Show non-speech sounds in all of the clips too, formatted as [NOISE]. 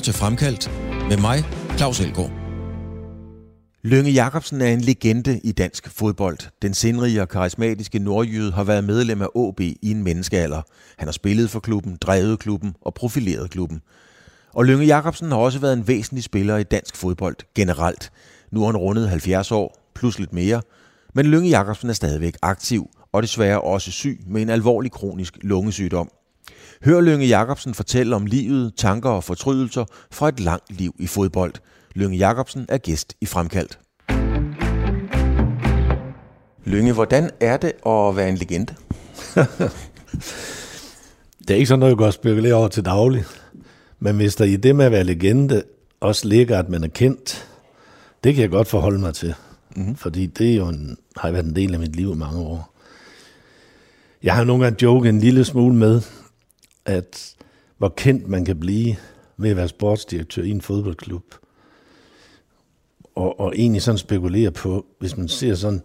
lytter til Fremkaldt med mig, Claus Elgaard. Lønge Jacobsen er en legende i dansk fodbold. Den sindrige og karismatiske nordjyde har været medlem af AB i en menneskealder. Han har spillet for klubben, drevet klubben og profileret klubben. Og Lønge Jacobsen har også været en væsentlig spiller i dansk fodbold generelt. Nu er han rundet 70 år, plus lidt mere. Men Lønge Jacobsen er stadigvæk aktiv, og desværre også syg med en alvorlig kronisk lungesygdom. Hør Lønge Jacobsen fortælle om livet, tanker og fortrydelser fra et langt liv i fodbold. Lønge Jacobsen er gæst i Fremkaldt. Lønge, hvordan er det at være en legende? [LAUGHS] det er ikke sådan noget, jeg går og spekulerer over til daglig. Men hvis der i det med at være legende også ligger, at man er kendt, det kan jeg godt forholde mig til. Mm-hmm. Fordi det er jo en, har været en del af mit liv i mange år. Jeg har nogle gange joket en lille smule med, at hvor kendt man kan blive ved at være sportsdirektør i en fodboldklub. Og, og egentlig sådan spekulere på, hvis man ser sådan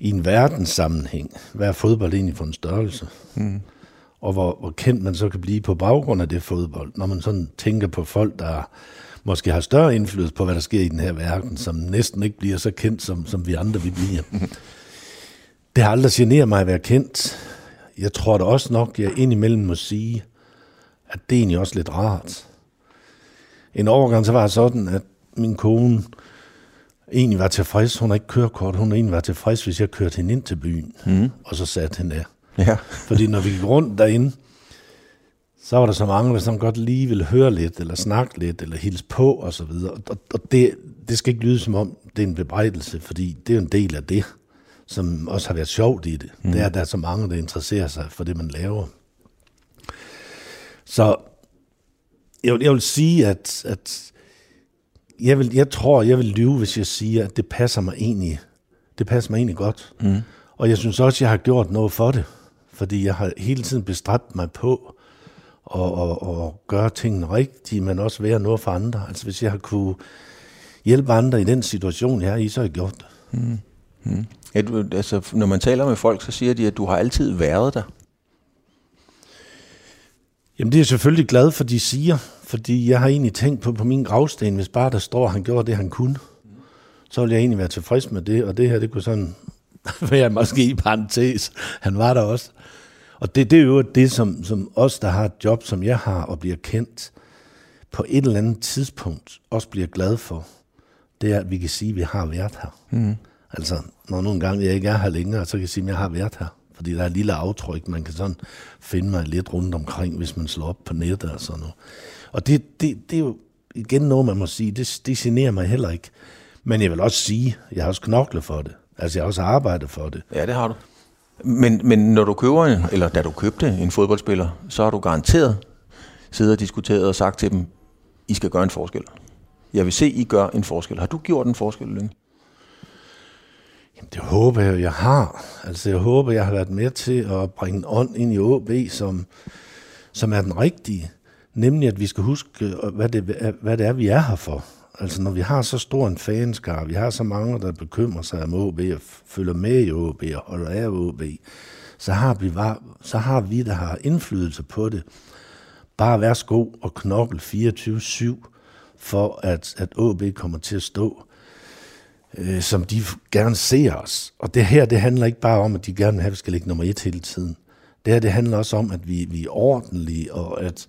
i en verdenssammenhæng, hvad er fodbold egentlig for en størrelse? Mm. Og hvor, hvor kendt man så kan blive på baggrund af det fodbold, når man sådan tænker på folk, der måske har større indflydelse på, hvad der sker i den her verden, som næsten ikke bliver så kendt, som, som vi andre vi bliver. [LAUGHS] Det har aldrig generet mig at være kendt. Jeg tror da også nok, jeg indimellem må sige, at det er egentlig også lidt rart. En overgang så var det sådan, at min kone egentlig var tilfreds. Hun har ikke kørekort. Hun egentlig var tilfreds, hvis jeg kørte hende ind til byen. Mm. Og så satte hende der. Ja. Fordi når vi gik rundt derinde, så var der så mange, der som godt lige ville høre lidt, eller snakke lidt, eller hilse på, og så videre. Og, og det, det skal ikke lyde som om, det er en bebrejdelse, fordi det er en del af det, som også har været sjovt i det. Mm. Det er, at der er så mange, der interesserer sig for det, man laver. Så jeg vil, jeg vil sige, at, at jeg, vil, jeg tror, jeg vil lyve, hvis jeg siger, at det passer mig egentlig, det passer mig egentlig godt. Mm. Og jeg synes også, jeg har gjort noget for det, fordi jeg har hele tiden bestræbt mig på at, at, at gøre tingene rigtigt, men også være noget for andre. Altså hvis jeg har kunne hjælpe andre i den situation, jeg er i, så har jeg gjort det. Mm. Mm. Ja, du, altså, når man taler med folk, så siger de, at du har altid været der. Jamen det er jeg selvfølgelig glad for, de siger, fordi jeg har egentlig tænkt på på min gravsten, hvis bare der står, at han gjorde det, han kunne, så ville jeg egentlig være tilfreds med det, og det her, det kunne sådan [LAUGHS] være måske i parentes. Han var der også. Og det, det er jo det, som, som os, der har et job, som jeg har, og bliver kendt, på et eller andet tidspunkt også bliver glad for, det er, at vi kan sige, at vi har været her. Mm. Altså, når nogle gange jeg ikke er her længere, så kan jeg sige, at jeg har været her fordi der er et lille aftryk, man kan sådan finde mig lidt rundt omkring, hvis man slår op på nettet og sådan noget. Og det, det, det er jo igen noget, man må sige, det, det generer mig heller ikke. Men jeg vil også sige, jeg har også knoklet for det. Altså, jeg har også arbejdet for det. Ja, det har du. Men, men når du køber en, eller da du købte en fodboldspiller, så har du garanteret siddet og diskuteret og sagt til dem, I skal gøre en forskel. Jeg vil se, I gør en forskel. Har du gjort en forskel, Lyng? Jamen, det håber jeg, jeg har. Altså, jeg håber, jeg har været med til at bringe en ånd ind i AB, som, som er den rigtige. Nemlig, at vi skal huske, øh, hvad det, hvad det er, vi er her for. Altså, når vi har så stor en fanskar, vi har så mange, der bekymrer sig om OB og følger med i OB og holder af OB, så har vi, så har vi der har indflydelse på det. Bare værsgo og knokle 24-7 for, at, at OB kommer til at stå øh, som de gerne ser os. Og det her, det handler ikke bare om, at de gerne vil have, at vi skal ligge nummer et hele tiden. Det her, det handler også om, at vi, vi er ordentlige, og at,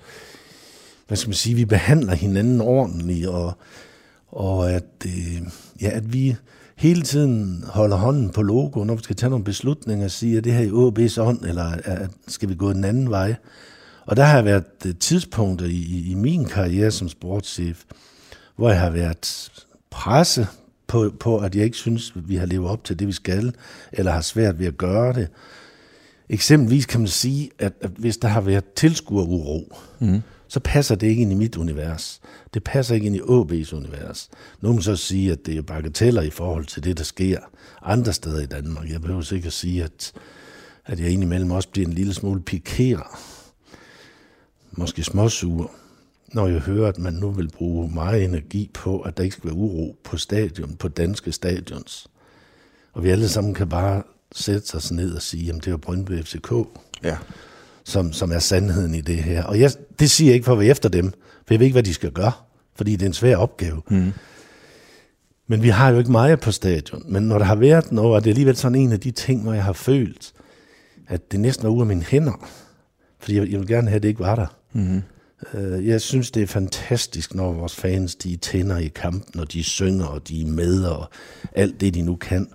hvad skal man sige, vi behandler hinanden ordentligt, og, og at, øh, ja, at vi hele tiden holder hånden på logoen, når vi skal tage nogle beslutninger og sige, at det her i AB's ånd, eller at skal vi gå en anden vej. Og der har været øh, tidspunkter tidspunkter i, i min karriere som sportschef, hvor jeg har været presse på, på, at jeg ikke synes, at vi har levet op til det, vi skal, eller har svært ved at gøre det. Eksempelvis kan man sige, at, at hvis der har været tilskueruro, mm. så passer det ikke ind i mit univers. Det passer ikke ind i AB's univers. Nu må så sige, at det er bagateller i forhold til det, der sker andre steder i Danmark. Jeg behøver sikkert sige, at, at jeg indimellem også bliver en lille smule pikeret. Måske småsur når jeg hører, at man nu vil bruge meget energi på, at der ikke skal være uro på stadion, på danske stadions. Og vi alle sammen kan bare sætte os ned og sige, at det er Brøndby FCK, ja. som, som er sandheden i det her. Og jeg, det siger jeg ikke for at være efter dem, for jeg ved ikke, hvad de skal gøre. fordi det er en svær opgave. Mm. Men vi har jo ikke meget på stadion. Men når der har været noget, og det er alligevel sådan en af de ting, hvor jeg har følt, at det næsten er ude af mine hænder. Fordi jeg, jeg vil gerne have, at det ikke var der. Mm-hmm. Jeg synes, det er fantastisk, når vores fans de tænder i kampen, og de synger, og de er med, og alt det, de nu kan.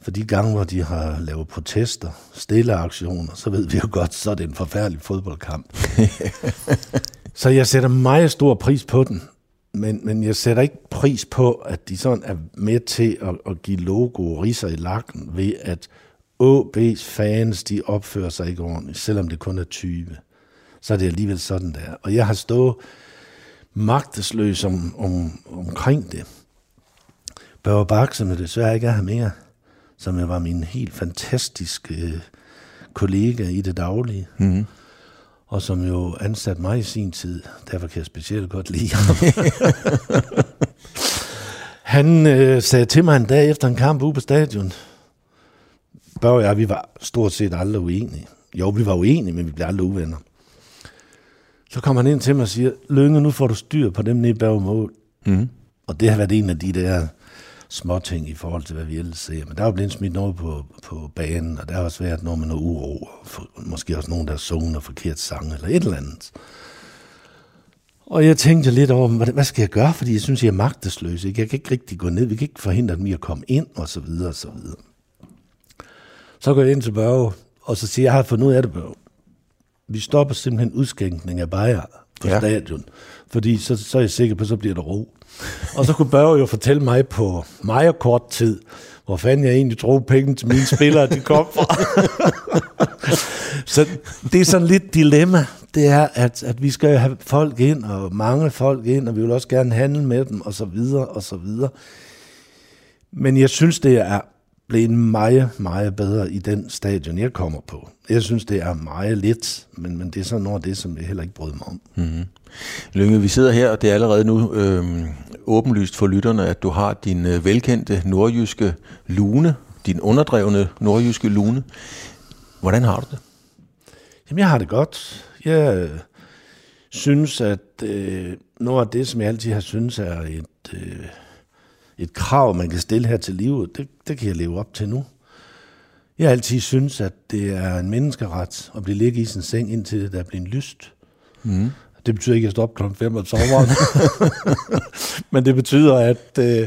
For de gange, hvor de har lavet protester, stille aktioner, så ved vi jo godt, så er det en forfærdelig fodboldkamp. [LAUGHS] så jeg sætter meget stor pris på den, men, men jeg sætter ikke pris på, at de sådan er med til at, at give logo og riser i lakken ved, at OB's fans, de opfører sig ikke ordentligt, selvom det kun er 20. Så er det alligevel sådan der. Og jeg har stået magtesløs om, om, omkring det. Børge Bak, som jeg desværre ikke er her mere, som jeg var min helt fantastiske øh, kollega i det daglige, mm-hmm. og som jo ansatte mig i sin tid. Derfor kan jeg specielt godt lide ham. [LAUGHS] Han øh, sagde til mig en dag efter en kamp ude på stadion, Børge og jeg, vi var stort set aldrig uenige. Jo, vi var uenige, men vi blev aldrig uvenner. Så kommer han ind til mig og siger, Lønge, nu får du styr på dem nede i Mål. Mm. Og det har været en af de der små ting i forhold til, hvad vi ellers ser. Men der er blevet smidt noget på, på banen, og der har også været noget med noget uro, og for, måske også nogen, der sunget forkert sang, eller et eller andet. Og jeg tænkte lidt over, hvad, hvad skal jeg gøre, fordi jeg synes, jeg er magtesløs. Ikke? Jeg kan ikke rigtig gå ned, vi kan ikke forhindre dem i at komme ind, og så videre, og så videre. Så går jeg ind til Børge, og så siger jeg, jeg har fundet ud af det, Børge. Vi stopper simpelthen udskænkning af bajer på ja. stadion, fordi så, så er jeg sikker på, at så bliver der ro. og så kunne Børge jo fortælle mig på meget kort tid, hvor fanden jeg egentlig troede penge til mine spillere, de kom fra. så det er sådan lidt dilemma. Det er, at, at vi skal have folk ind, og mange folk ind, og vi vil også gerne handle med dem, og så videre, og så videre. Men jeg synes, det er blevet meget, meget bedre i den stadion, jeg kommer på. Jeg synes, det er meget lidt, men, men det er sådan noget af det, som jeg heller ikke brød mig om. Mm-hmm. Lønge, vi sidder her, og det er allerede nu øh, åbenlyst for lytterne, at du har din øh, velkendte nordjyske lune, din underdrevne nordjyske lune. Hvordan har du det? Jamen, jeg har det godt. Jeg øh, synes, at øh, noget af det, som jeg altid har synes er et... Øh, et krav, man kan stille her til livet, det, det kan jeg leve op til nu. Jeg har altid synes, at det er en menneskeret at blive ligget i sin seng, indtil det er blevet lyst. Mm. Det betyder ikke, at jeg står op kl. 5 om sommeren. [LAUGHS] Men det betyder, at øh,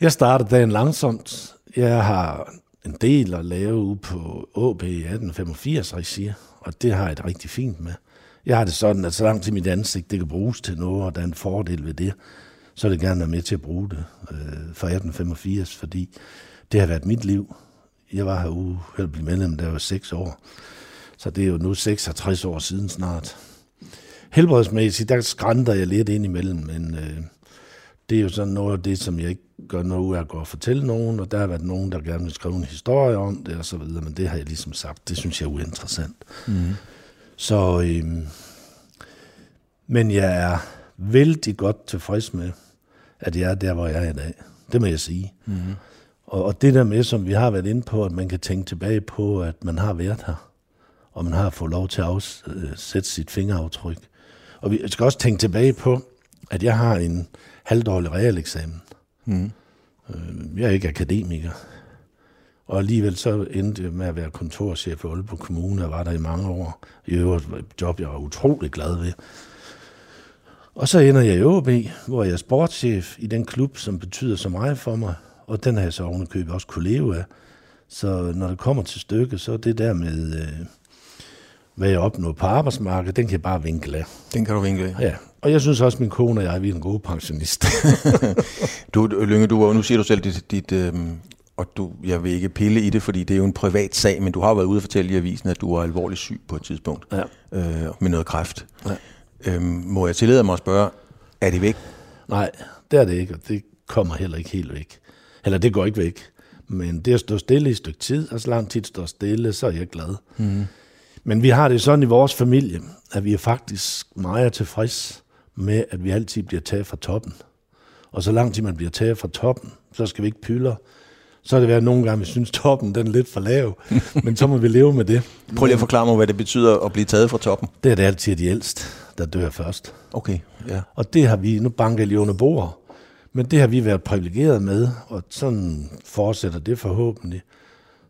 jeg starter dagen langsomt. Jeg har en del at lave ude på AB 1885 regi, og det har jeg det rigtig fint med. Jeg har det sådan, at så langt til mit ansigt det kan bruges til noget, og der er en fordel ved det, så vil jeg gerne være med til at bruge det øh, fra 1885, fordi det har været mit liv. Jeg var jeg blev medlem, jeg var 6 år. Så det er jo nu 66 år siden snart. Helbredsmæssigt, der skrænter jeg lidt ind imellem, men øh, det er jo sådan noget af det, som jeg ikke gør noget ud af at gå og fortælle nogen, og der har været nogen, der gerne vil skrive en historie om det og så videre, men det har jeg ligesom sagt, det synes jeg er uinteressant. Mm. Så, øh, men jeg er vældig godt tilfreds med, at jeg er der, hvor jeg er i dag. Det må jeg sige. Mm-hmm. Og, og det der med, som vi har været inde på, at man kan tænke tilbage på, at man har været her, og man har fået lov til at sætte sit fingeraftryk. Og vi skal også tænke tilbage på, at jeg har en halvdårlig realeksamen. Mm. Jeg er ikke akademiker. Og alligevel så endte jeg med at være kontorchef for Aalborg Kommune, og var der i mange år. I øvrigt et job, jeg var utrolig glad ved. Og så ender jeg i OB, hvor jeg er sportschef i den klub, som betyder så meget for mig. Og den har jeg så ovenikøbet også kunne leve af. Så når det kommer til stykket, så er det der med, øh, hvad jeg opnår på arbejdsmarkedet, den kan jeg bare vinkle af. Den kan du vinkle af? Ja. Og jeg synes også, at min kone og jeg, vi er en god pensionist. [LAUGHS] du, Lønge, du, nu siger du selv dit, dit øh, og du, jeg vil ikke pille i det, fordi det er jo en privat sag, men du har været ude og fortælle i avisen, at du var alvorligt syg på et tidspunkt ja. øh, med noget kræft. Ja. Øhm, må jeg tillade mig at spørge, er det væk? Nej, det er det ikke, og det kommer heller ikke helt væk. Eller det går ikke væk. Men det at stå stille i et stykke tid, og så lang tid står stille, så er jeg glad. Mm. Men vi har det sådan i vores familie, at vi er faktisk meget tilfreds med, at vi altid bliver taget fra toppen. Og så lang tid man bliver taget fra toppen, så skal vi ikke pylder. Så er det været nogle gange, vi synes, toppen den er lidt for lav, [LAUGHS] men så må vi leve med det. Prøv lige at forklare mig, hvad det betyder at blive taget fra toppen. Det er det altid de ældste der dør først. Okay, ja. Og det har vi, nu banker lige under bord, men det har vi været privilegeret med, og sådan fortsætter det forhåbentlig.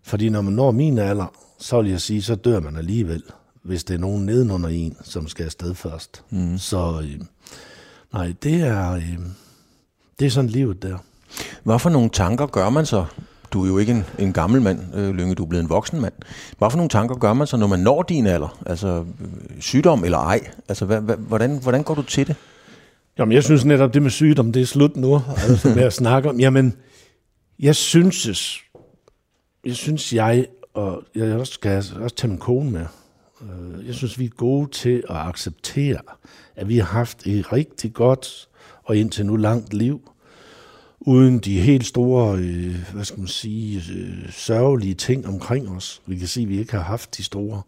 Fordi når man når min alder, så vil jeg sige, så dør man alligevel, hvis det er nogen nedenunder en, som skal afsted først. Mm. Så øh, nej, det er, øh, det er sådan livet der. Hvad for nogle tanker gør man så? Du er jo ikke en, en gammel mand, øh, Lynge, du er blevet en voksen mand. Hvad for nogle tanker gør man så, når man når din alder? Altså øh, sygdom eller ej? Altså hvad, hvad, hvordan, hvordan går du til det? Jamen, jeg synes netop, det med sygdom, det er slut nu, altså med at snakke om. Jamen, jeg synes, jeg synes, jeg, og jeg også skal også tage min kone med, øh, jeg synes, vi er gode til at acceptere, at vi har haft et rigtig godt og indtil nu langt liv, uden de helt store, øh, hvad skal man sige, øh, sørgelige ting omkring os. Vi kan sige, at vi ikke har haft de store.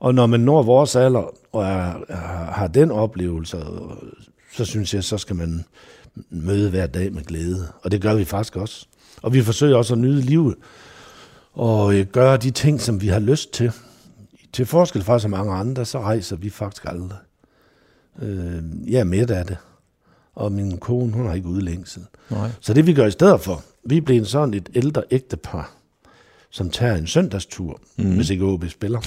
Og når man når vores alder og er, er, har den oplevelse, så synes jeg, så skal man møde hver dag med glæde. Og det gør vi faktisk også. Og vi forsøger også at nyde livet og øh, gøre de ting, som vi har lyst til. Til forskel fra så mange andre, så rejser vi faktisk aldrig. Øh, jeg er med af det og min kone, hun har ikke udlængsel. Nej. Så det vi gør i stedet for, vi er blevet sådan et ældre ægtepar, som tager en søndagstur, mm. hvis ikke OB spiller.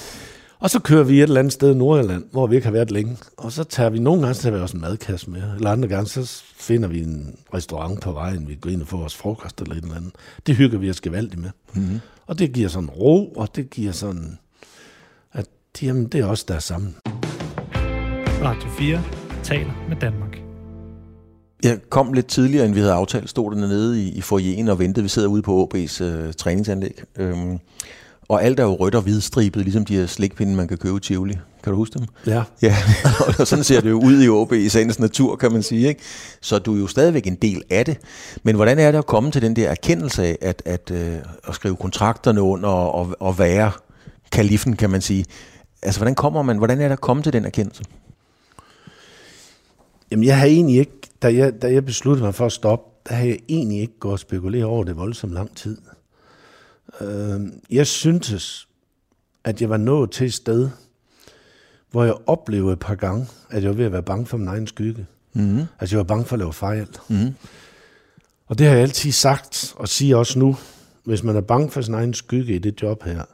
[LAUGHS] og så kører vi et eller andet sted i Nordjylland, hvor vi ikke har været længe. Og så tager vi nogle gange, så tager vi også en madkasse med. Eller andre gange, så finder vi en restaurant på vejen, vi går ind og får vores frokost eller et eller andet. Det hygger vi os gevaldigt med. Mm. Og det giver sådan ro, og det giver sådan, at jamen, det er også der sammen. Radio 4 taler med Danmark. Jeg kom lidt tidligere, end vi havde aftalt, stod der nede i, i foyeren og ventede. Vi sidder ude på OB's øh, træningsanlæg. Øhm, og alt er jo rødt og hvidstribet, ligesom de her slikpinde, man kan købe i Tivoli. Kan du huske dem? Ja. [LAUGHS] Ja, og sådan ser det jo ud i OB i sagens natur, kan man sige. Ikke? Så du er jo stadigvæk en del af det. Men hvordan er det at komme til den der erkendelse af, at, at, øh, at skrive kontrakterne under og, og være kalifen, kan man sige? Altså, hvordan kommer man, hvordan er det at komme til den erkendelse? Jamen, jeg har egentlig ikke da jeg, da jeg besluttede mig for at stoppe, der havde jeg egentlig ikke gået og spekulere over det voldsomt lang tid. Øh, jeg syntes, at jeg var nået til et sted, hvor jeg oplevede et par gange, at jeg var ved at være bange for min egen skygge. Mm. Altså jeg var bange for at lave fejl. Mm. Og det har jeg altid sagt, og siger også nu, hvis man er bange for sin egen skygge i det job her,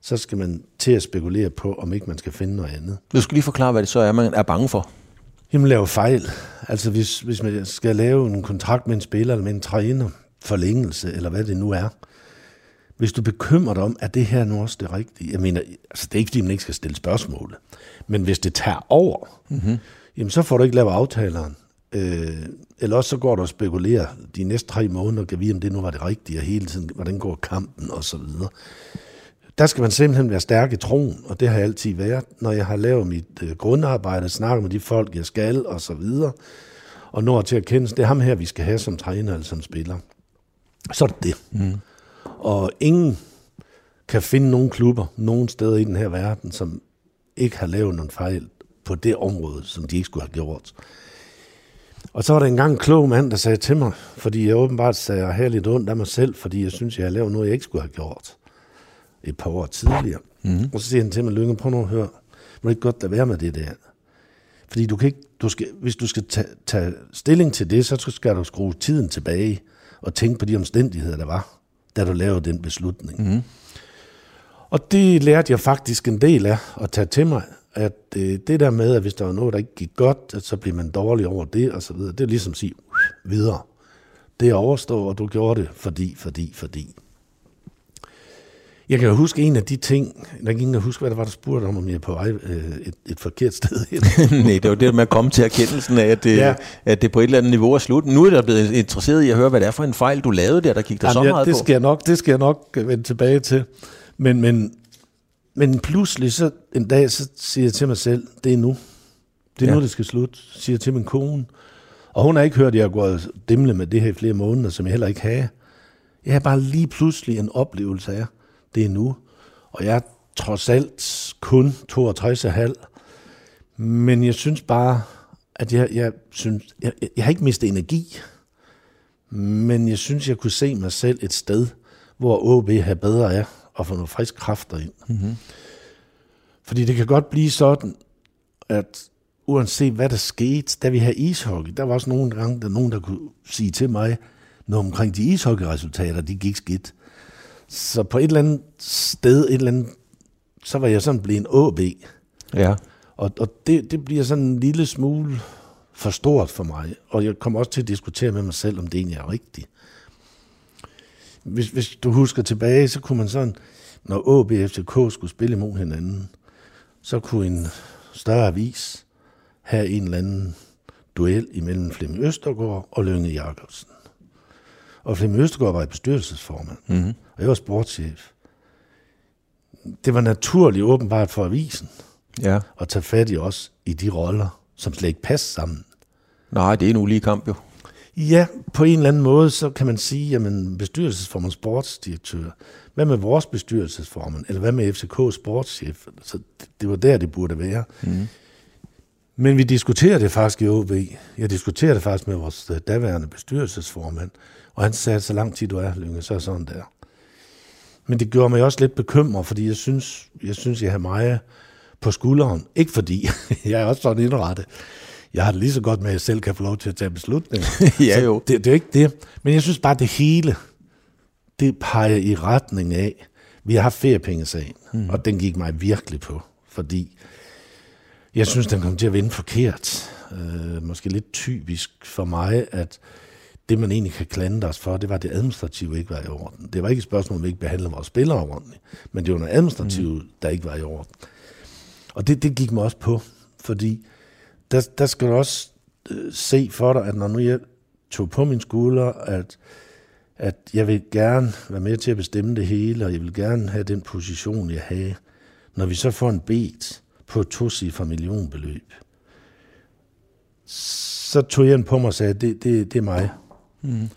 så skal man til at spekulere på, om ikke man skal finde noget andet. Du skal lige forklare, hvad det så er, man er bange for. Jamen lave fejl. Altså hvis, hvis man skal lave en kontrakt med en spiller eller med en træner, forlængelse eller hvad det nu er. Hvis du bekymrer dig om, at det her nu også det rigtige? Jeg mener, altså det er ikke fordi, man ikke skal stille spørgsmål. Men hvis det tager over, mm-hmm. jamen så får du ikke lavet aftaleren. Øh, eller også så går du og spekulerer de næste tre måneder, kan vide, om det nu var det rigtige, og hele tiden, hvordan går kampen, og så videre der skal man simpelthen være stærk i troen, og det har jeg altid været, når jeg har lavet mit øh, grundarbejde, snakket med de folk, jeg skal, og så videre, og når til at kende, det er ham her, vi skal have som træner eller som spiller. Så er det det. Mm. Og ingen kan finde nogen klubber, nogen steder i den her verden, som ikke har lavet nogen fejl på det område, som de ikke skulle have gjort. Og så var der engang en klog mand, der sagde til mig, fordi jeg åbenbart sagde, jeg lidt ondt af mig selv, fordi jeg synes, jeg har lavet noget, jeg ikke skulle have gjort et par år tidligere. Mm. Og så siger han til mig, Lønge, prøv nu at høre, må ikke godt lade være med det der? Fordi du kan ikke, du skal, hvis du skal tage, tage stilling til det, så skal du skrue tiden tilbage og tænke på de omstændigheder, der var, da du lavede den beslutning. Mm. Og det lærte jeg faktisk en del af at tage til mig, at øh, det der med, at hvis der var noget, der ikke gik godt, så bliver man dårlig over det, og så videre, det er ligesom at sige, videre. Det er overstået, og du gjorde det, fordi, fordi, fordi. Jeg kan huske en af de ting, der gik ingen huske, hvad der var, der spurgte om, om jeg er på vej øh, et, et forkert sted hen. [LAUGHS] Nej, det var det med at komme til erkendelsen af, at det, ja. at det på et eller andet niveau er slut. Nu er der blevet interesseret i at høre, hvad det er for en fejl, du lavede der, der gik der Jamen, så meget det skal på. Jeg nok, det skal jeg nok øh, vende tilbage til. Men, men, men pludselig så en dag, så siger jeg til mig selv, det er nu. Det er ja. nu, det skal slutte, siger jeg til min kone. Og hun har ikke hørt, at jeg har gået dimle med det her i flere måneder, som jeg heller ikke har. Jeg har bare lige pludselig en oplevelse af, det er nu. Og jeg er trods alt kun 62,5. Men jeg synes bare, at jeg, jeg, synes, jeg, jeg har ikke mistet energi. Men jeg synes, jeg kunne se mig selv et sted, hvor OB har bedre af at få nogle friske kræfter ind. Mm-hmm. Fordi det kan godt blive sådan, at uanset hvad der skete, da vi havde ishockey, der var også nogle gange, der nogen, der kunne sige til mig, noget omkring de ishockeyresultater, de gik skidt. Så på et eller andet sted, et eller andet, så var jeg sådan blevet en AB. Ja. Og, og det, det bliver sådan en lille smule for stort for mig. Og jeg kommer også til at diskutere med mig selv, om det egentlig er rigtigt. Hvis, hvis du husker tilbage, så kunne man sådan, når AB og FCK skulle spille imod hinanden, så kunne en større avis have en eller anden duel imellem Flemming Østergaard og Lønge Jacobsen. Og Flemming Østergaard var i bestyrelsesformand, mm-hmm. og jeg var sportschef. Det var naturligt åbenbart for avisen Ja. at tage fat i os i de roller, som slet ikke passer sammen. Nej, det er en ulige kamp jo. Ja, på en eller anden måde, så kan man sige, jamen bestyrelsesformand, sportsdirektør, hvad med vores bestyrelsesformand, eller hvad med FCK sportschef? Så det, det var der, det burde være. Mm. Men vi diskuterede det faktisk i OB. Jeg diskuterede det faktisk med vores øh, daværende bestyrelsesformand, og han sagde, så lang tid du er, Lynge, så er sådan der. Men det gjorde mig også lidt bekymret, fordi jeg synes, jeg synes, jeg har meget på skulderen. Ikke fordi, [LAUGHS] jeg er også sådan indrettet. Jeg har det lige så godt med, at jeg selv kan få lov til at tage beslutninger. [LAUGHS] Ja, Så jo. Det, det er ikke det. Men jeg synes bare, det hele, det peger i retning af, vi har haft feriepengesagen, mm. og den gik mig virkelig på, fordi jeg synes, den kom til at vende forkert. Øh, måske lidt typisk for mig, at det, man egentlig kan klandre os for, det var, at det administrative ikke var i orden. Det var ikke et spørgsmål, om vi ikke behandlede vores spillere ordentligt, men det var noget administrativt, mm. der ikke var i orden. Og det, det gik mig også på, fordi der, der skal du også øh, se for dig, at når nu jeg tog på min skulder, at, at jeg vil gerne være med til at bestemme det hele, og jeg vil gerne have den position, jeg har. Når vi så får en bet på et tocifret millionbeløb, så tog jeg den på mig og sagde, det, det, det er mig. Mm.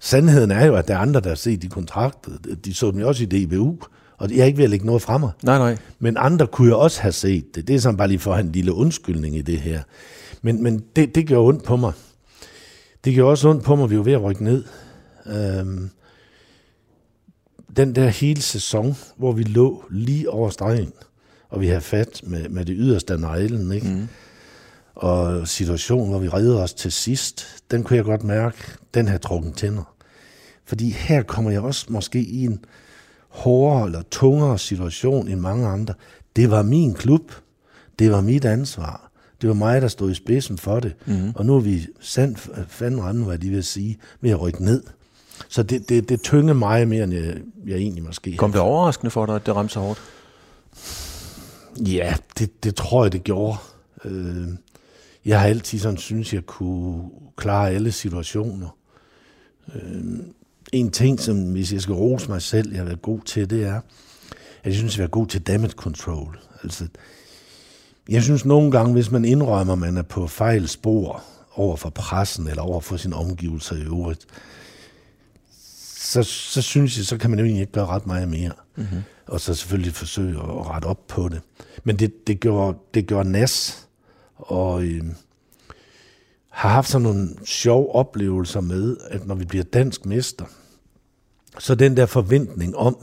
Sandheden er jo, at der er andre, der har set de kontrakter. De så dem jo også i DBU, og jeg er ikke ved at lægge noget fra mig. Nej, nej. Men andre kunne jo også have set det. Det er sådan bare lige for at have en lille undskyldning i det her. Men, men det, det gjorde ondt på mig. Det gjorde også ondt på mig, vi var ved at rykke ned. Øhm, den der hele sæson, hvor vi lå lige over stregen, og vi havde fat med, med det yderste af neglen, ikke? Mm. Og situationen, hvor vi redde os til sidst, den kunne jeg godt mærke, den havde trukken tænder. Fordi her kommer jeg også måske i en hårdere eller tungere situation end mange andre. Det var min klub. Det var mit ansvar. Det var mig, der stod i spidsen for det. Mm. Og nu er vi sandt fanden rende, hvad de vil sige, ved at rykke ned. Så det, det, det tynger mig mere, end jeg, jeg egentlig måske Kom det overraskende for dig, at det ramte så hårdt? Ja, det, det tror jeg, det gjorde. Øh, jeg har altid sådan synes, jeg kunne klare alle situationer. Øh, en ting, som hvis jeg skal rose mig selv, jeg har været god til, det er, at jeg synes, jeg været god til damage control. Altså, jeg synes nogle gange, hvis man indrømmer, at man er på fejl spor over for pressen eller over for sine omgivelser i øvrigt, så, så synes jeg, så kan man jo egentlig ikke gøre ret meget mere. Mm-hmm. Og så selvfølgelig forsøge at rette op på det. Men det, det, gjorde, det gjorde nas, og øh, har haft sådan nogle sjove oplevelser med, at når vi bliver dansk mester, så den der forventning om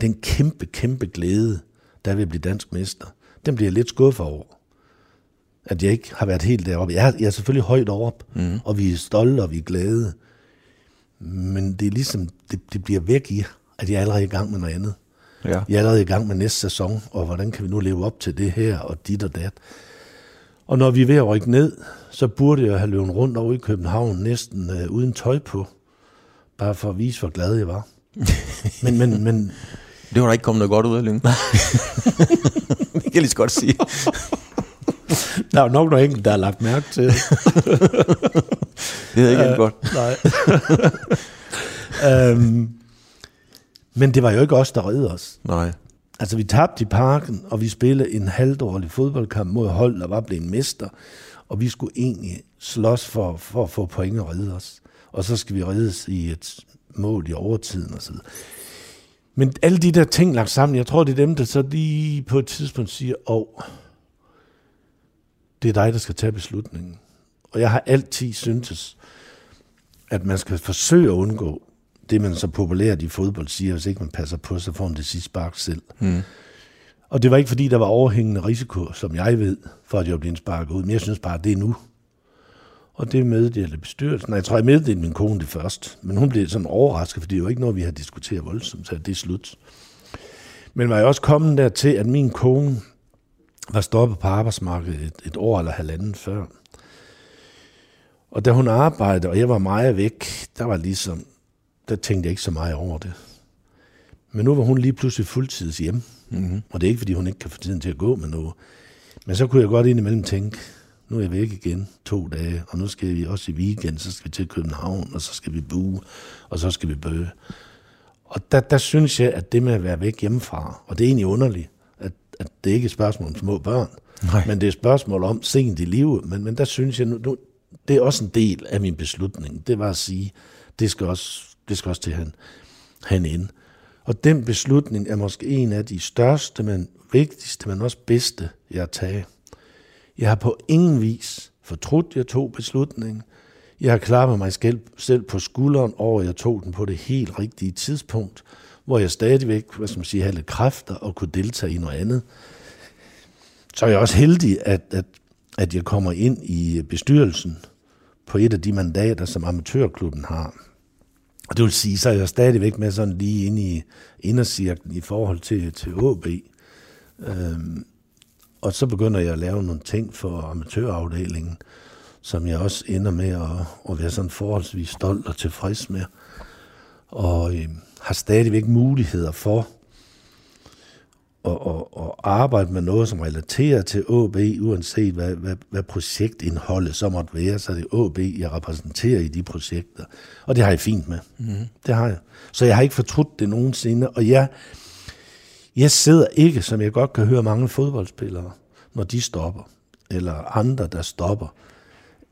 den kæmpe, kæmpe glæde, der vil blive dansk mester, den bliver jeg lidt skuffet over. At jeg ikke har været helt deroppe. Jeg er, jeg er selvfølgelig højt oppe, mm. og vi er stolte, og vi er glade. Men det er ligesom, det, det bliver væk i, at jeg er allerede i gang med noget andet. Ja. Jeg er allerede i gang med næste sæson, og hvordan kan vi nu leve op til det her, og dit og dat. Og når vi er ved at rykke ned, så burde jeg have løbet rundt over i København næsten øh, uden tøj på. Bare for at vise, hvor glad jeg var. [LAUGHS] men, men, men Det var der ikke kommet noget godt ud af, Lyng. [LAUGHS] det kan jeg lige så godt sige. der er nok noget enkelt, der har lagt mærke til [LAUGHS] det. Det er ikke helt godt. Nej. øhm, men det var jo ikke os, der redde os. Nej. Altså, vi tabte i parken, og vi spillede en halvdårlig fodboldkamp mod hold, der var blevet mester. Og vi skulle egentlig slås for, for at få point og redde os. Og så skal vi reddes i et mål i overtiden og så videre. Men alle de der ting lagt sammen, jeg tror, det er dem, der så lige på et tidspunkt siger, åh, oh, det er dig, der skal tage beslutningen. Og jeg har altid syntes, at man skal forsøge at undgå det, man så populært i fodbold siger, hvis ikke man passer på, så får man det sidste spark selv. Mm. Og det var ikke fordi, der var overhængende risiko, som jeg ved, for at jeg blev sparket ud. Men jeg synes bare, at det er nu. Og det meddelte bestyrelsen. Jeg tror, jeg meddelte min kone det først. Men hun blev sådan overrasket, fordi det var ikke noget, vi har diskuteret voldsomt, så det er slut. Men var jeg også kommet der til, at min kone var stoppet på arbejdsmarkedet et, et år eller halvanden før. Og da hun arbejdede, og jeg var meget væk, der var ligesom, der tænkte jeg ikke så meget over det. Men nu var hun lige pludselig fuldtids hjemme. Mm-hmm. Og det er ikke, fordi hun ikke kan få tiden til at gå med noget. Men så kunne jeg godt indimellem tænke, nu er jeg væk igen to dage, og nu skal vi også i weekend, så skal vi til København, og så skal vi bue, og så skal vi bøge. Og der, der synes jeg, at det med at være væk hjemmefra, og det er egentlig underligt, at, at det ikke er et spørgsmål om små børn, Nej. men det er et spørgsmål om sent i livet, men, men der synes jeg, nu, nu, det er også en del af min beslutning, det var at sige, det skal også, det skal også til han, han ind. Og den beslutning er måske en af de største, men vigtigste, men også bedste, jeg har taget. Jeg har på ingen vis fortrudt, jeg tog beslutningen. Jeg har klappet mig selv på skulderen over, at jeg tog den på det helt rigtige tidspunkt, hvor jeg stadigvæk, hvad skal man sige, havde lidt kræfter og kunne deltage i noget andet. Så er jeg også heldig, at, at, at jeg kommer ind i bestyrelsen på et af de mandater, som amatørklubben har. Og det vil sige, så er jeg stadigvæk med sådan lige inde i indercirklen i forhold til, til AB. Øhm, og så begynder jeg at lave nogle ting for amatørafdelingen, som jeg også ender med at, at være sådan forholdsvis stolt og tilfreds med. Og øh, har stadigvæk muligheder for at, at, at arbejde med noget, som relaterer til AB, uanset hvad, hvad, hvad projektindholdet så måtte være, så er det AB, jeg repræsenterer i de projekter. Og det har jeg fint med. Mm. Det har jeg. Så jeg har ikke fortrudt det nogensinde, og jeg, jeg sidder ikke, som jeg godt kan høre mange fodboldspillere, når de stopper, eller andre, der stopper,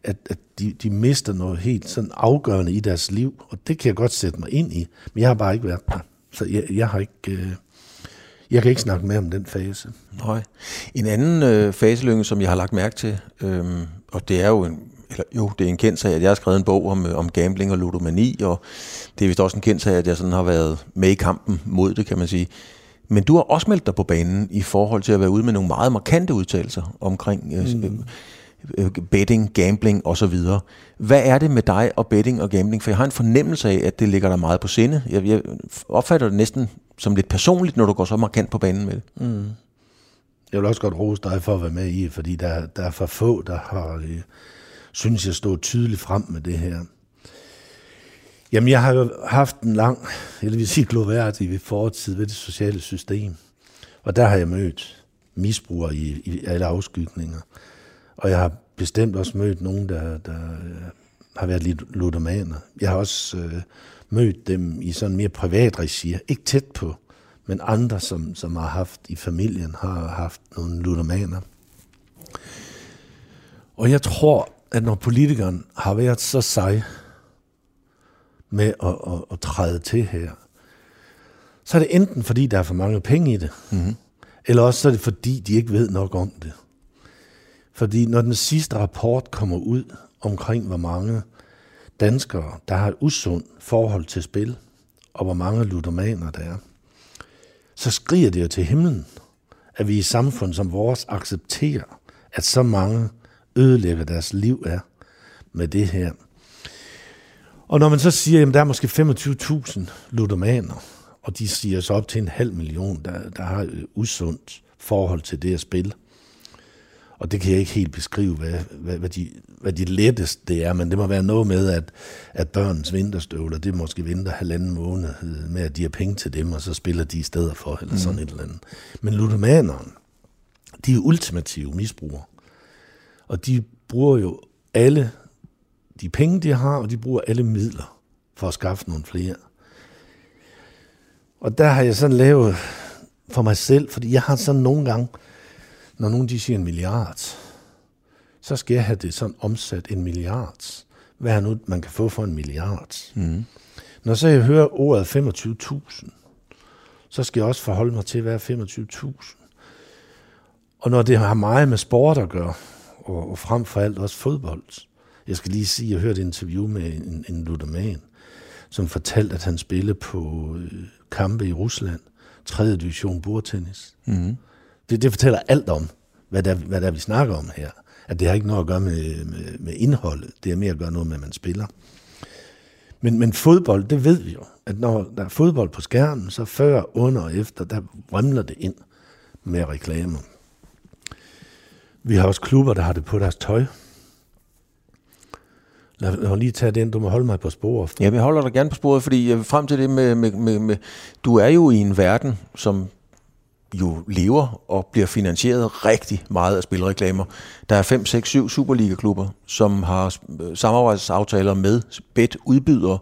at, at de, de mister noget helt sådan afgørende i deres liv, og det kan jeg godt sætte mig ind i, men jeg har bare ikke været der. Så jeg, jeg har ikke... Øh, jeg kan ikke snakke mere om den fase. Nej. En anden øh, faselynge, som jeg har lagt mærke til, øh, og det er jo en, eller, jo, det er en kendt sag, at jeg har skrevet en bog om, øh, om gambling og ludomani, og det er vist også en kendt sag, at jeg sådan har været med i kampen mod det, kan man sige. Men du har også meldt dig på banen i forhold til at være ude med nogle meget markante udtalelser omkring øh, mm. øh, betting, gambling osv. Hvad er det med dig og betting og gambling? For jeg har en fornemmelse af, at det ligger der meget på sinde. Jeg, jeg opfatter det næsten som lidt personligt, når du går så markant på banen med det. Mm. Jeg vil også godt rose dig for at være med i, fordi der, der er for få, der har, øh, synes jeg, stået tydeligt frem med det her. Jamen, jeg har jo haft en lang, jeg vil sige gloværdig fortid ved det sociale system. Og der har jeg mødt misbrugere i, i alle afskygninger. Og jeg har bestemt også mødt nogen, der, der øh, har været lidt ludomaner. Jeg har også øh, mødt dem i sådan mere privat regi, ikke tæt på, men andre, som, som har haft i familien, har haft nogle ludomaner. Og jeg tror, at når politikeren har været så sej, med at, at, at træde til her, så er det enten fordi, der er for mange penge i det, mm-hmm. eller også så er det fordi, de ikke ved nok om det. Fordi når den sidste rapport kommer ud omkring, hvor mange danskere, der har et usundt forhold til spil, og hvor mange ludomaner der er, så skriger det jo til himlen, at vi i samfund som vores accepterer, at så mange ødelægger deres liv er med det her. Og når man så siger, at der er måske 25.000 ludomaner, og de siger så op til en halv million, der, der har et usundt forhold til det at spille. Og det kan jeg ikke helt beskrive, hvad, hvad, hvad, de, hvad de lettest det er, men det må være noget med, at, at børnens vinterstøvler, det måske venter halvanden måned med, at de har penge til dem, og så spiller de i stedet for, eller mm. sådan et eller andet. Men ludomanerne, de er ultimative misbrugere. Og de bruger jo alle de penge, de har, og de bruger alle midler for at skaffe nogle flere. Og der har jeg sådan lavet for mig selv, fordi jeg har sådan nogle gange, når nogen de siger en milliard, så skal jeg have det sådan omsat en milliard. Hvad er nu, man kan få for en milliard? Mm. Når så jeg hører ordet 25.000, så skal jeg også forholde mig til, hvad er 25.000? Og når det har meget med sport at gøre, og, og frem for alt også fodbold, jeg skal lige sige, at jeg hørte et interview med en, en ludoman, som fortalte, at han spillede på øh, kampe i Rusland, 3. division bordtennis. Mm. Det, det fortæller alt om, hvad der, hvad der vi snakker om her. At det har ikke noget at gøre med, med, med indholdet. Det er mere at gøre noget med, at man spiller. Men, men fodbold, det ved vi jo, at når der er fodbold på skærmen, så før, under og efter, der vremler det ind med reklamer. Vi har også klubber, der har det på deres tøj. Lad, lad mig lige tage den, du må holde mig på sporet. Ja, vi holder dig gerne på sporet, fordi øh, frem til det med, med, med, med, du er jo i en verden, som jo lever og bliver finansieret rigtig meget af spilreklamer. Der er 5, 6, 7 Superliga-klubber, som har øh, samarbejdsaftaler med bet-udbydere.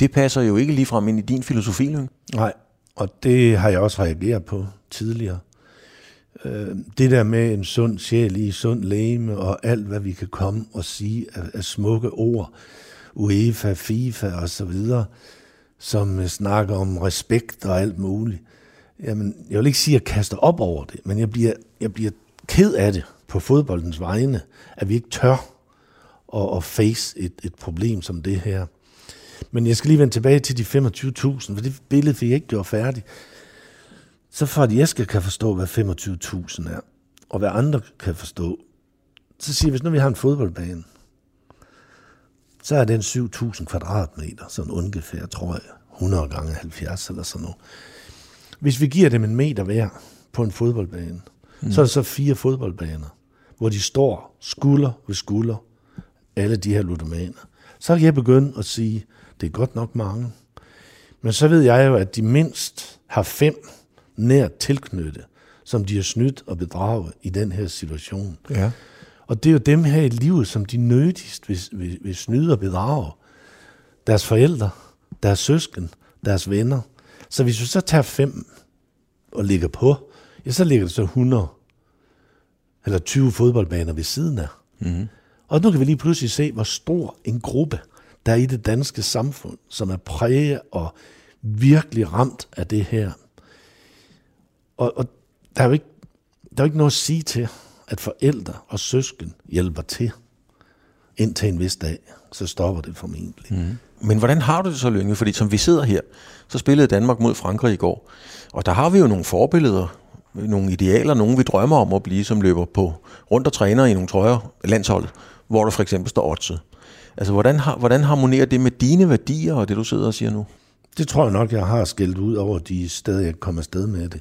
Det passer jo ikke ligefrem ind i din filosofi, Lyng. Nej, og det har jeg også reageret på tidligere. Øh, det der med en sund sjæl i sund læme og alt, hvad vi kan komme og sige af, af smukke ord, UEFA, FIFA og så videre, som øh, snakker om respekt og alt muligt. Jamen, jeg vil ikke sige, at jeg kaster op over det, men jeg bliver, jeg bliver ked af det på fodboldens vegne, at vi ikke tør at, at face et, et problem som det her. Men jeg skal lige vende tilbage til de 25.000, for det billede fik jeg ikke gjort færdigt. Så for at Jeske kan forstå, hvad 25.000 er, og hvad andre kan forstå, så siger vi, hvis nu vi har en fodboldbane, så er den 7.000 kvadratmeter, sådan ungefær, tror jeg, 100 gange 70 eller sådan noget. Hvis vi giver dem en meter hver på en fodboldbane, mm. så er det så fire fodboldbaner, hvor de står skulder ved skulder, alle de her ludomaner. Så kan jeg begynde at sige, det er godt nok mange. Men så ved jeg jo, at de mindst har fem nært tilknyttet, som de har snydt og bedraget i den her situation. Ja. Og det er jo dem her i livet, som de nødigst vil, vil, vil snyde og bedrage. Deres forældre, deres søsken, deres venner. Så hvis vi så tager fem og ligger på, ja, så ligger der så 100 eller 20 fodboldbaner ved siden af. Mm-hmm. Og nu kan vi lige pludselig se, hvor stor en gruppe, der er i det danske samfund, som er præget og virkelig ramt af det her. Og, og der, er jo ikke, der er jo ikke noget at sige til, at forældre og søsken hjælper til indtil en vis dag, så stopper det formentlig. Mm. Men hvordan har du det så, Lønge? Fordi som vi sidder her, så spillede Danmark mod Frankrig i går. Og der har vi jo nogle forbilleder, nogle idealer, nogle vi drømmer om at blive, som løber på rundt og træner i nogle trøjer, landsholdet, hvor der for eksempel står oddset. Altså, hvordan, har, hvordan harmonerer det med dine værdier og det, du sidder og siger nu? Det tror jeg nok, jeg har skældt ud over de steder, jeg kommer afsted med det.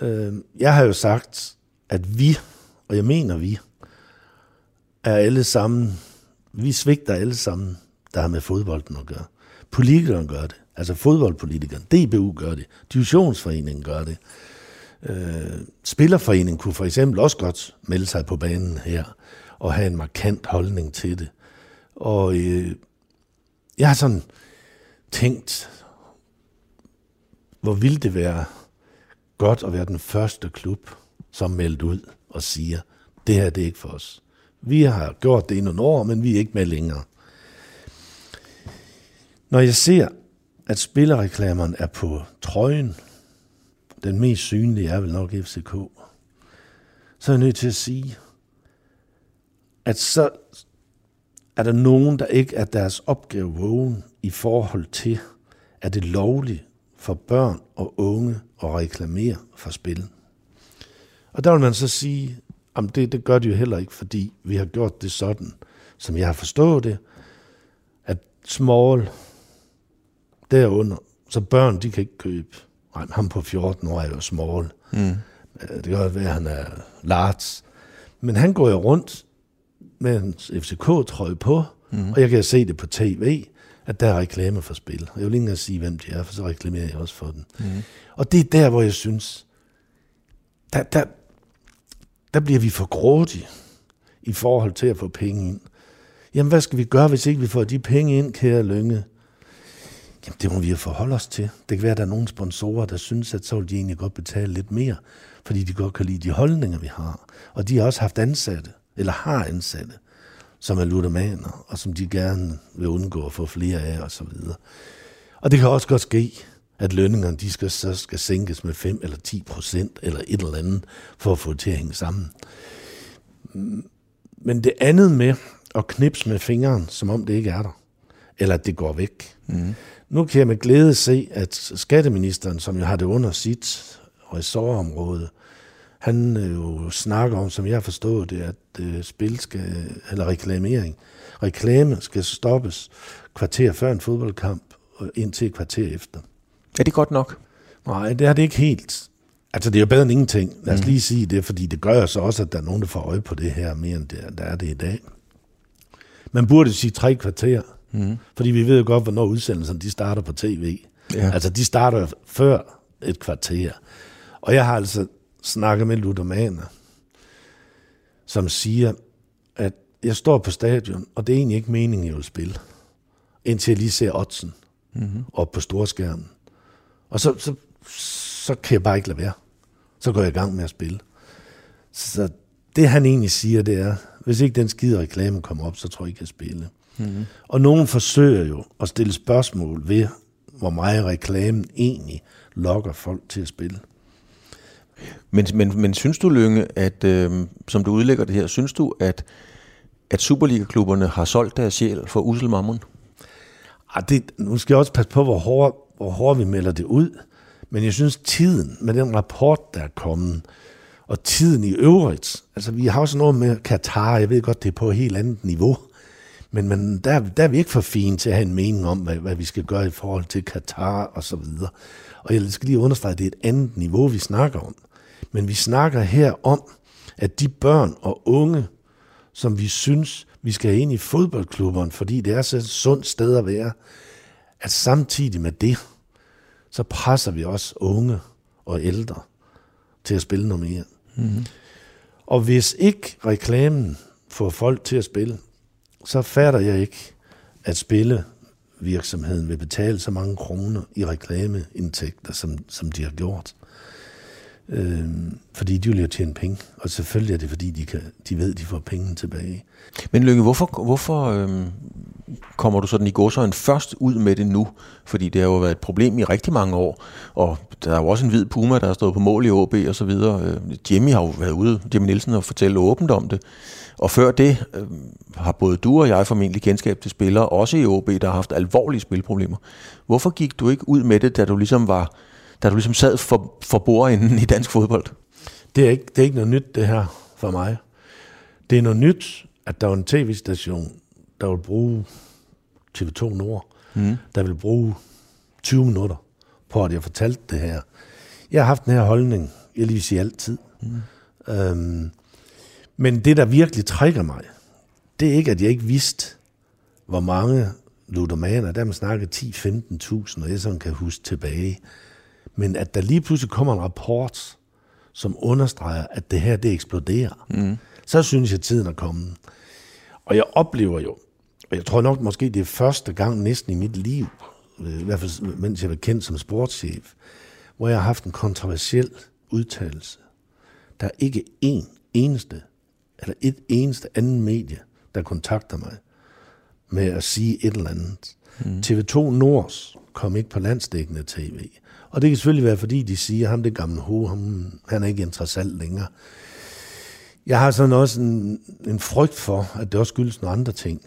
Øh, jeg har jo sagt, at vi, og jeg mener vi, er alle sammen, vi svigter alle sammen, der har med fodbolden at gøre. Politikerne gør det, altså fodboldpolitikeren, DBU gør det, divisionsforeningen gør det. Øh, Spillerforeningen kunne for eksempel også godt melde sig på banen her, og have en markant holdning til det. Og øh, jeg har sådan tænkt, hvor ville det være godt at være den første klub, som meldte ud og siger, det her det er ikke for os. Vi har gjort det i nogle år, men vi er ikke med længere. Når jeg ser, at spillerreklamerne er på trøjen, den mest synlige er vel nok FCK, så er jeg nødt til at sige, at så er der nogen, der ikke er deres opgave vågen i forhold til, at det er lovligt for børn og unge at reklamere for spil. Og der vil man så sige, at det, det gør de jo heller ikke, fordi vi har gjort det sådan, som jeg har forstået det, at small derunder, så børn, de kan ikke købe. Nej, ham på 14 år er jo small. Mm. Det kan godt være, at han er large. Men han går jo rundt med en FCK-trøje på, mm. og jeg kan se det på tv, at der er reklame for spil. Jeg vil ikke engang sige, hvem de er, for så reklamerer jeg også for den. Mm. Og det er der, hvor jeg synes, der, der, der bliver vi for grådige i forhold til at få penge ind. Jamen, hvad skal vi gøre, hvis ikke vi får de penge ind, kære Lønge? Jamen, det må vi jo forholde os til. Det kan være, at der er nogle sponsorer, der synes, at så vil de egentlig godt betale lidt mere, fordi de godt kan lide de holdninger, vi har. Og de har også haft ansatte, eller har ansatte, som er ludomaner, og som de gerne vil undgå at få flere af, og så videre. Og det kan også godt ske, at lønningerne de skal, så skal sænkes med 5 eller 10 procent, eller et eller andet, for at få det til at hænge sammen. Men det andet med at knipse med fingeren, som om det ikke er der, eller at det går væk. Mm. Nu kan jeg med glæde se, at skatteministeren, som jo har det under sit ressortområde, han øh, jo snakker om, som jeg har forstået det, at øh, spil skal, eller reklamering, reklame skal stoppes kvarter før en fodboldkamp, og indtil et kvarter efter. Er det godt nok? Nej, det er det ikke helt. Altså, det er jo bedre end ingenting. Lad os mm. lige sige det, fordi det gør så også, at der er nogen, der får øje på det her, mere end det, der er det i dag. Man burde sige tre kvarter, mm. fordi vi ved jo godt, hvornår udsendelserne de starter på tv. Ja. Altså, de starter før et kvarter. Og jeg har altså snakket med ludomaner, som siger, at jeg står på stadion, og det er egentlig ikke meningen, jeg vil spille, indtil jeg lige ser oddsen mm-hmm. op på storskærmen. Og så, så, så kan jeg bare ikke lade være. Så går jeg i gang med at spille. Så det han egentlig siger, det er, hvis ikke den skide reklame kommer op, så tror jeg ikke, jeg spille. Mm-hmm. Og nogen forsøger jo at stille spørgsmål ved, hvor meget reklamen egentlig lokker folk til at spille. Men, men, men synes du, Lønge, at øh, som du udlægger det her, synes du, at, at Superliga-klubberne har solgt deres sjæl for usel mammon? Ah, det, nu skal jeg også passe på, hvor hårdt hvor hård vi melder det ud. Men jeg synes, tiden med den rapport, der er kommet, og tiden i øvrigt, altså vi har også noget med Katar, jeg ved godt, det er på et helt andet niveau, men, men der, der er vi ikke for fine til at have en mening om, hvad, hvad vi skal gøre i forhold til Katar og så videre. Og jeg skal lige understrege, at det er et andet niveau, vi snakker om. Men vi snakker her om, at de børn og unge, som vi synes, vi skal ind i fodboldklubberne, fordi det er så et sundt sted at være, at samtidig med det, så presser vi også unge og ældre til at spille noget mere. Mm-hmm. Og hvis ikke reklamen får folk til at spille, så fatter jeg ikke, at spille virksomheden vil betale så mange kroner i reklameindtægter, som, som de har gjort. Øh, fordi de vil jo tjene penge, og selvfølgelig er det, fordi de, kan, de ved, at de får penge tilbage. Men Lykke, hvorfor, hvorfor øh, kommer du sådan i gåsøjne først ud med det nu? Fordi det har jo været et problem i rigtig mange år, og der er jo også en hvid puma, der har stået på mål i OB og så videre. Øh, Jimmy har jo været ude, Jimmy Nielsen, og fortælle åbent om det. Og før det øh, har både du og jeg formentlig kendskab til spillere, også i OB, der har haft alvorlige spilproblemer. Hvorfor gik du ikke ud med det, da du ligesom var da du ligesom sad for, for bordenden i dansk fodbold? Det er, ikke, det er ikke noget nyt, det her for mig. Det er noget nyt, at der er en tv-station, der vil bruge TV2 Nord, mm. der vil bruge 20 minutter på, at jeg fortalte det her. Jeg har haft den her holdning, jeg lige vil sige altid. Mm. Øhm, men det, der virkelig trækker mig, det er ikke, at jeg ikke vidste, hvor mange ludomaner, der man snakker 10-15.000, og jeg sådan kan huske tilbage. Men at der lige pludselig kommer en rapport, som understreger, at det her, det eksploderer, mm. så synes jeg, at tiden er kommet. Og jeg oplever jo, og jeg tror nok måske, det er første gang næsten i mit liv, øh, i hvert fald mens jeg var kendt som sportschef, hvor jeg har haft en kontroversiel udtalelse. Der er ikke én eneste, eller et eneste anden medie, der kontakter mig med at sige et eller andet. Mm. TV2 Nords kom ikke på landsdækkende tv. Og det kan selvfølgelig være, fordi de siger, ham det gamle ho, ham, han er ikke interessant længere. Jeg har sådan også en, en frygt for, at det også skyldes nogle andre ting.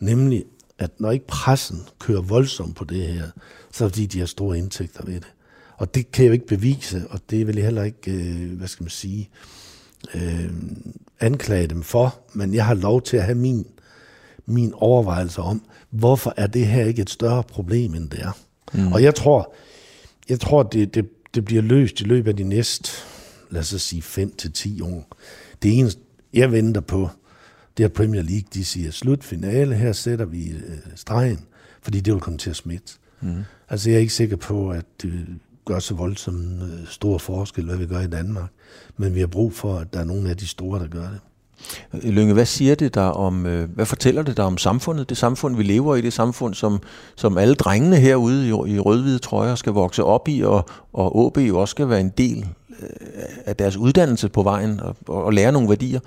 Nemlig, at når ikke pressen kører voldsomt på det her, så er det fordi, de har store indtægter ved det. Og det kan jeg jo ikke bevise, og det vil jeg heller ikke, øh, hvad skal man sige, øh, anklage dem for. Men jeg har lov til at have min, min overvejelse om, hvorfor er det her ikke et større problem, end det er. Mm. Og jeg tror, jeg tror, det, det, det bliver løst i løbet af de næste, lad os sige, 5 til 10 år. Det eneste, jeg venter på, det er Premier League, de siger, slut finale, her sætter vi øh, stregen, fordi det vil komme til at smitte. Mm. Altså, jeg er ikke sikker på, at det gør så voldsomt øh, stor forskel, hvad vi gør i Danmark. Men vi har brug for, at der er nogle af de store, der gør det. Lønge, hvad siger det der om, øh, hvad fortæller det der om samfundet, det samfund, vi lever i, det samfund, som, som alle drengene herude i, i rødhvide trøjer skal vokse op i, og, og OB jo også skal være en del øh, af deres uddannelse på vejen og, og, og lære nogle værdier.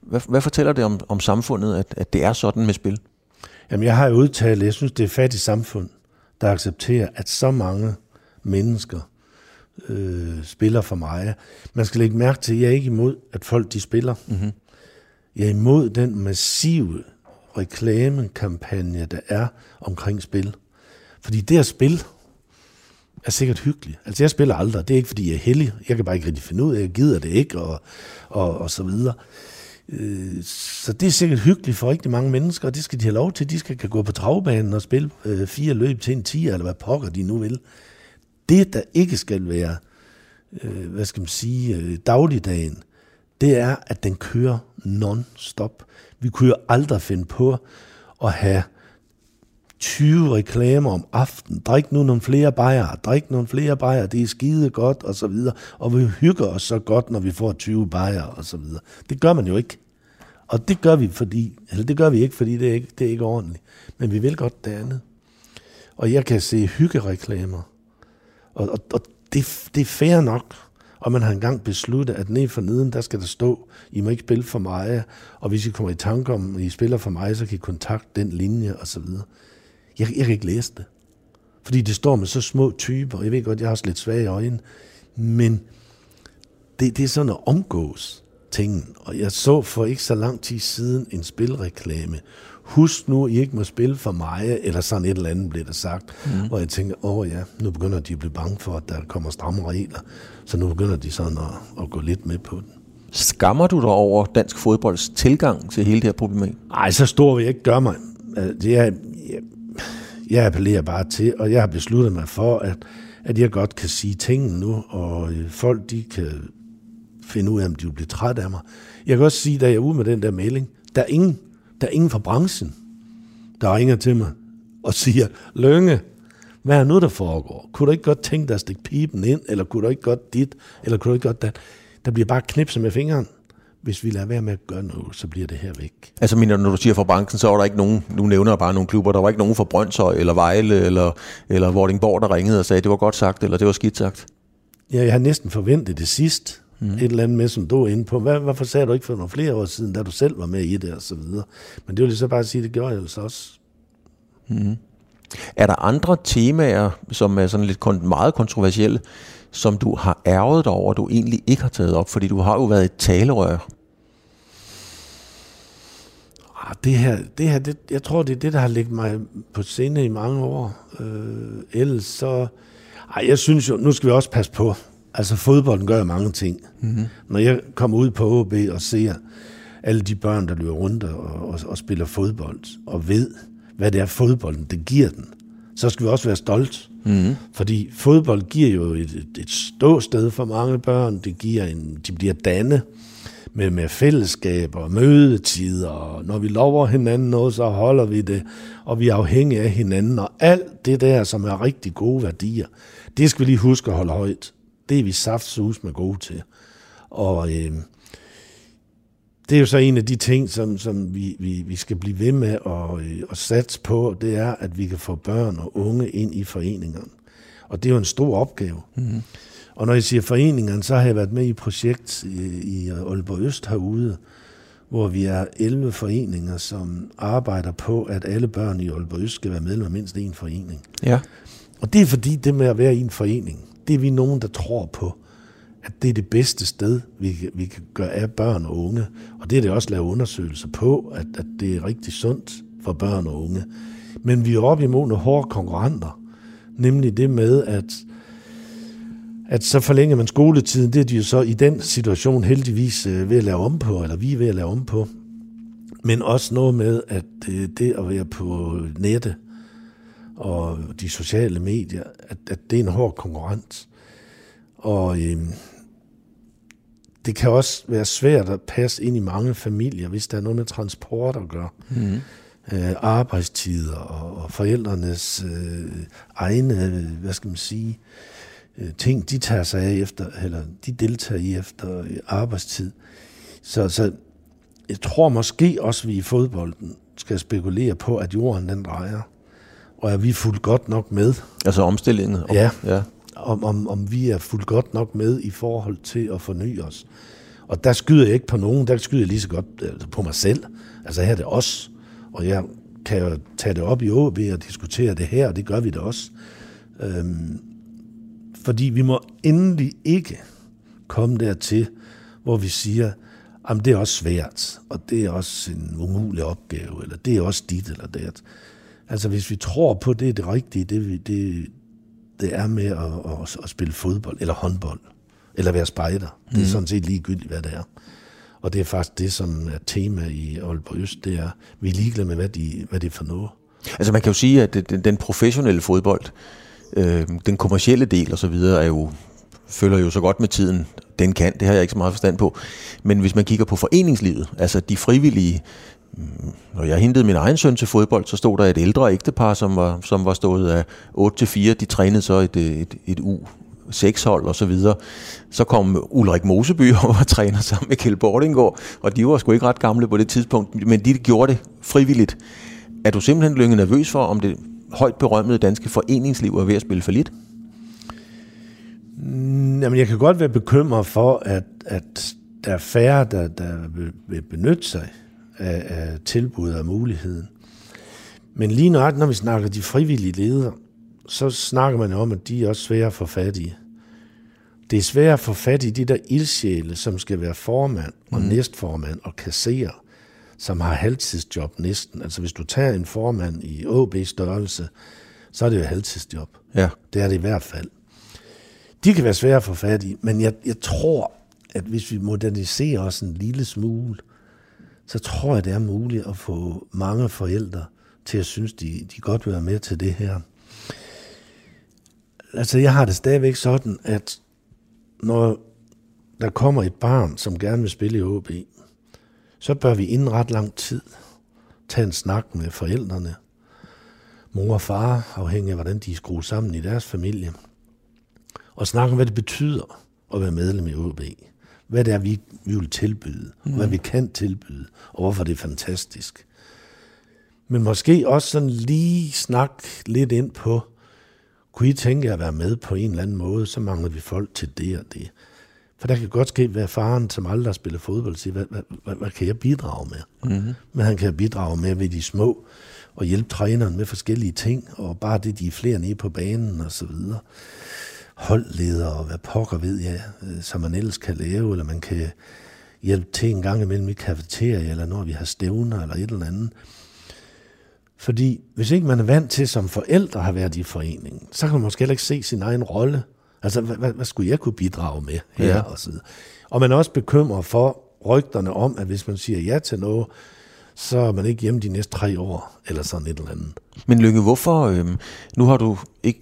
Hvad, hvad fortæller det om, om samfundet, at, at det er sådan med spil? Jamen, jeg har jo udtalt, jeg synes, det er et fattigt samfund, der accepterer, at så mange mennesker øh, spiller for mig. Man skal lægge mærke til, at jeg er ikke imod, at folk de spiller. Mm-hmm. Jeg er imod den massive reklamekampagne, der er omkring spil. Fordi det at spil, er sikkert hyggelig. Altså jeg spiller aldrig, det er ikke fordi jeg er heldig, jeg kan bare ikke rigtig finde ud af, jeg gider det ikke, og, og, og så videre. Øh, så det er sikkert hyggeligt for rigtig mange mennesker, og det skal de have lov til. De skal kan gå på travbanen og spille øh, fire løb til en 10, eller hvad pokker de nu vil. Det, der ikke skal være, øh, hvad skal man sige, øh, dagligdagen, det er, at den kører non-stop. Vi kunne jo aldrig finde på at have 20 reklamer om aftenen. Drik nu nogle flere bajer, drik nogle flere bajer, det er skide godt, og så videre. Og vi hygger os så godt, når vi får 20 bajer, og så videre. Det gør man jo ikke. Og det gør vi, fordi, eller det gør vi ikke, fordi det er ikke, det er ikke ordentligt. Men vi vil godt det andet. Og jeg kan se hyggereklamer. Og, og, og det, det er fair nok. Og man har engang besluttet, at ned for neden, der skal der stå, I må ikke spille for mig, og hvis I kommer i tanke om, at I spiller for mig, så kan I kontakte den linje, og så videre. Jeg, jeg kan ikke læse det. Fordi det står med så små typer. Jeg ved godt, jeg har også lidt svage øjne. Men det, det er sådan at omgås tingen. Og jeg så for ikke så lang tid siden en spilreklame. Husk nu, I ikke må spille for mig, eller sådan et eller andet blev der sagt. Mm. Og jeg tænker, åh ja, nu begynder de at blive bange for, at der kommer stramme regler. Så nu begynder de sådan at, at gå lidt med på den. Skammer du dig over dansk fodbolds tilgang til hele det her problem? Nej, så stor vil jeg ikke gøre mig. Det er, jeg, jeg appellerer bare til, og jeg har besluttet mig for, at, at jeg godt kan sige tingene nu, og øh, folk de kan finde ud af, om de vil blive træt af mig. Jeg kan også sige, da jeg er ude med den der melding, der er ingen, der er ingen fra branchen, der ringer til mig og siger, Lønge, hvad er nu, der foregår? Kunne du ikke godt tænke dig at stikke pipen ind, eller kunne du ikke godt dit, eller kunne du ikke godt dat? Der bliver bare knipset med fingeren hvis vi lader være med at gøre noget, så bliver det her væk. Altså når du siger fra branchen, så var der ikke nogen, nu nævner jeg bare nogle klubber, der var ikke nogen fra Brøndshøj, eller Vejle, eller, eller Vordingborg, der ringede og sagde, det var godt sagt, eller det var skidt sagt? Ja, jeg har næsten forventet det sidst. Mm. Et eller andet med, som du er inde på. Hvad, hvorfor sagde du ikke for nogle flere år siden, da du selv var med i det, og så videre. Men det vil jeg så bare sige, det gjorde jeg jo så også. Mm. Er der andre temaer, som er sådan lidt meget kontroversielle, som du har ærget dig over, du egentlig ikke har taget op? Fordi du har jo været et talerør. Ah, det her, det her det, jeg tror, det er det, der har ligget mig på scene i mange år. Øh, ellers så... Ej, jeg synes jo, nu skal vi også passe på. Altså, fodbolden gør mange ting. Mm-hmm. Når jeg kommer ud på OB og ser alle de børn, der løber rundt og, og, og spiller fodbold, og ved, hvad det er fodbolden, det giver den, så skal vi også være stolte. Mm. Fordi fodbold giver jo et, et, et ståsted for mange børn. Det giver en, de bliver danne med, med fællesskaber og mødetider. Og når vi lover hinanden noget, så holder vi det. Og vi er afhængige af hinanden. Og alt det der, som er rigtig gode værdier, det skal vi lige huske at holde højt. Det er vi saftsus med gode til. Og øh, det er jo så en af de ting, som, som vi, vi, vi skal blive ved med at, øh, at satse på, det er, at vi kan få børn og unge ind i foreningerne. Og det er jo en stor opgave. Mm-hmm. Og når jeg siger foreningerne, så har jeg været med i et projekt i, i Aalborg Øst herude, hvor vi er 11 foreninger, som arbejder på, at alle børn i Aalborg Øst skal være medlem af mindst en forening. Ja. Og det er fordi det med at være i en forening, det er vi nogen, der tror på at det er det bedste sted, vi, vi kan gøre af børn og unge. Og det er det også lavet undersøgelser på, at, at det er rigtig sundt for børn og unge. Men vi er oppe imod nogle hårde konkurrenter, nemlig det med, at, at så forlænger man skoletiden, det er de jo så i den situation heldigvis øh, ved at lave om på, eller vi er ved at lave om på. Men også noget med, at øh, det at være på nettet og de sociale medier, at, at det er en hård konkurrent. Og øh, det kan også være svært at passe ind i mange familier, hvis der er noget med transport at gøre. Mm. Øh, arbejdstider og, og forældrenes øh, egne, hvad skal man sige, øh, ting, de tager sig af efter, eller de deltager i efter øh, arbejdstid. Så, så jeg tror måske også, vi i fodbolden skal spekulere på, at jorden den drejer. Og er vi fuldt godt nok med? Altså omstillingen? Ja. ja om, om, om vi er fuldt godt nok med i forhold til at forny os. Og der skyder jeg ikke på nogen, der skyder jeg lige så godt altså på mig selv. Altså her er det os, og jeg kan jo tage det op i OB og diskutere det her, og det gør vi da også. Øhm, fordi vi må endelig ikke komme dertil, hvor vi siger, at det er også svært, og det er også en umulig opgave, eller det er også dit eller det. Altså hvis vi tror på, det er det rigtige, det, det, det er med at, at, at spille fodbold eller håndbold, eller være spejder. Det er mm. sådan set ligegyldigt, hvad det er. Og det er faktisk det, som er tema i Aalborg Øst, det er, vi er ligeglade med, hvad, de, hvad det er for noget. Altså man kan jo sige, at den, den professionelle fodbold, øh, den kommercielle del og så videre, er jo, følger jo så godt med tiden. Den kan, det har jeg ikke så meget forstand på. Men hvis man kigger på foreningslivet, altså de frivillige, når jeg hentede min egen søn til fodbold, så stod der et ældre ægtepar, som var, som var stået af 8 til 4. De trænede så et, øh, et, et u 6 hold og så videre. Så kom Ulrik Moseby [LAUGHS] og var træner sammen med Kjeld Bordingård, og de var sgu ikke ret gamle på det tidspunkt, men de gjorde det frivilligt. Er du simpelthen lykke nervøs for, om det højt berømmede danske foreningsliv er ved at spille for lidt? Jamen, jeg kan godt være bekymret for, at, at der er færre, der, der vil benytte sig af, af tilbud og muligheden. Men lige nøjagtigt, når vi snakker de frivillige ledere, så snakker man om, at de er også svære at få fat i. Det er svært at få fat i de der ildsjæle, som skal være formand og mm. næstformand og kasserer, som har halvtidsjob næsten. Altså hvis du tager en formand i ÅB størrelse, så er det jo halvtidsjob. Ja. Det er det i hvert fald. De kan være svære at få fat i, men jeg, jeg tror, at hvis vi moderniserer os en lille smule, så tror jeg, det er muligt at få mange forældre til at synes, de, de godt vil være med til det her altså jeg har det stadigvæk sådan, at når der kommer et barn, som gerne vil spille i OB, så bør vi inden ret lang tid tage en snak med forældrene, mor og far, afhængig af hvordan de er skruet sammen i deres familie, og snakke om, hvad det betyder at være medlem i OB. Hvad det er, vi, vi vil tilbyde, mm. hvad vi kan tilbyde, og hvorfor det er fantastisk. Men måske også sådan lige snak lidt ind på, kunne I tænke jer at være med på en eller anden måde, så mangler vi folk til det og det. For der kan godt ske, at faren, som aldrig har spillet fodbold, siger, hvad, hvad, hvad, hvad kan jeg bidrage med? Mm-hmm. Men han kan bidrage med ved de små, og hjælpe træneren med forskellige ting, og bare det, de er flere nede på banen og så videre. Holdleder og hvad pokker ved jeg, øh, som man ellers kan lave, eller man kan hjælpe til en gang imellem i kafeteria, eller når vi har stævner, eller et eller andet. Fordi hvis ikke man er vant til som forældre har været i foreningen, så kan man måske heller ikke se sin egen rolle. Altså, hvad, hvad, skulle jeg kunne bidrage med her? Ja. Og, så og man er også bekymret for rygterne om, at hvis man siger ja til noget, så er man ikke hjemme de næste tre år, eller sådan et eller andet. Men Lykke, hvorfor, øh, nu har du ikke,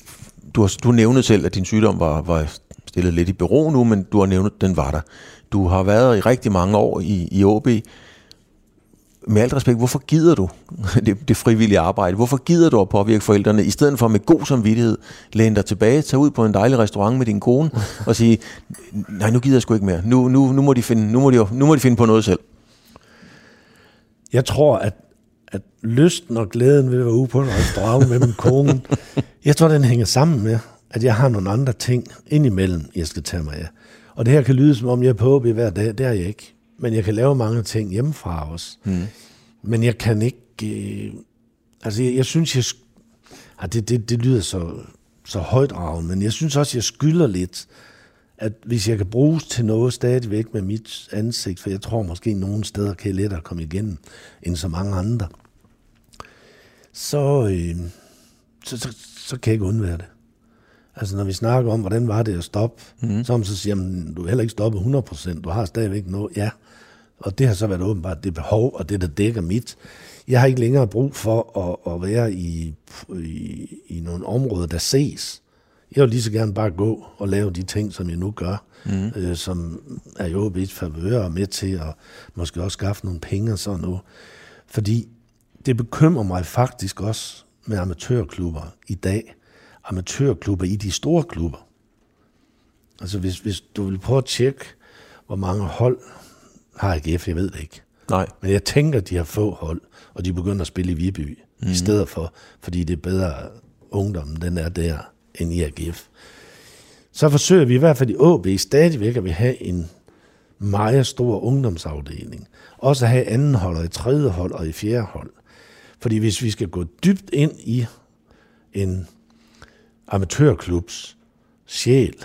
du har du nævnte selv, at din sygdom var, var stillet lidt i bero nu, men du har nævnt, at den var der. Du har været i rigtig mange år i, i OB, med alt respekt, hvorfor gider du [LAUGHS] det, det frivillige arbejde? Hvorfor gider du at påvirke forældrene, i stedet for med god samvittighed, læne dig tilbage, tage ud på en dejlig restaurant med din kone, og sige, nej, nu gider jeg sgu ikke mere. Nu, nu, nu, må, de finde, nu, må, de, nu må de finde på noget selv. Jeg tror, at, at lysten og glæden ved at være ude på en restaurant med min kone, jeg tror, den hænger sammen med, at jeg har nogle andre ting indimellem, jeg skal tage mig af. Og det her kan lyde, som om jeg er på hver dag. Det er jeg ikke men jeg kan lave mange ting hjemmefra også. Mm. Men jeg kan ikke... Øh, altså, jeg, jeg synes, jeg... Ah, det, det, det lyder så, så højt men jeg synes også, jeg skylder lidt, at hvis jeg kan bruges til noget stadigvæk med mit ansigt, for jeg tror måske nogle steder kan jeg lettere komme igennem end så mange andre, så, øh, så, så, så kan jeg ikke undvære det. Altså når vi snakker om, hvordan var det at stoppe, mm. så, så siger man, du er heller ikke stoppet 100%, du har stadigvæk noget. Ja, og det har så været åbenbart det behov, og det, der dækker mit. Jeg har ikke længere brug for at, at være i, i, i nogle områder, der ses. Jeg vil lige så gerne bare gå og lave de ting, som jeg nu gør, mm. øh, som er jo et favør og med til at måske også skaffe nogle penge og sådan noget. Fordi det bekymrer mig faktisk også med amatørklubber i dag. Amatørklubber i de store klubber. Altså hvis, hvis du vil prøve at tjekke, hvor mange hold har AGF, jeg ved det ikke. Nej. Men jeg tænker, de har få hold, og de begynder at spille i Viby mm. i mhm. stedet for, fordi det er bedre ungdommen, den er der, end i AGF. Så forsøger vi i hvert fald i AB stadigvæk at vi have en meget stor ungdomsafdeling. Også at have anden hold, og i tredje hold og i fjerde hold. Fordi hvis vi skal gå dybt ind i en amatørklubs sjæl,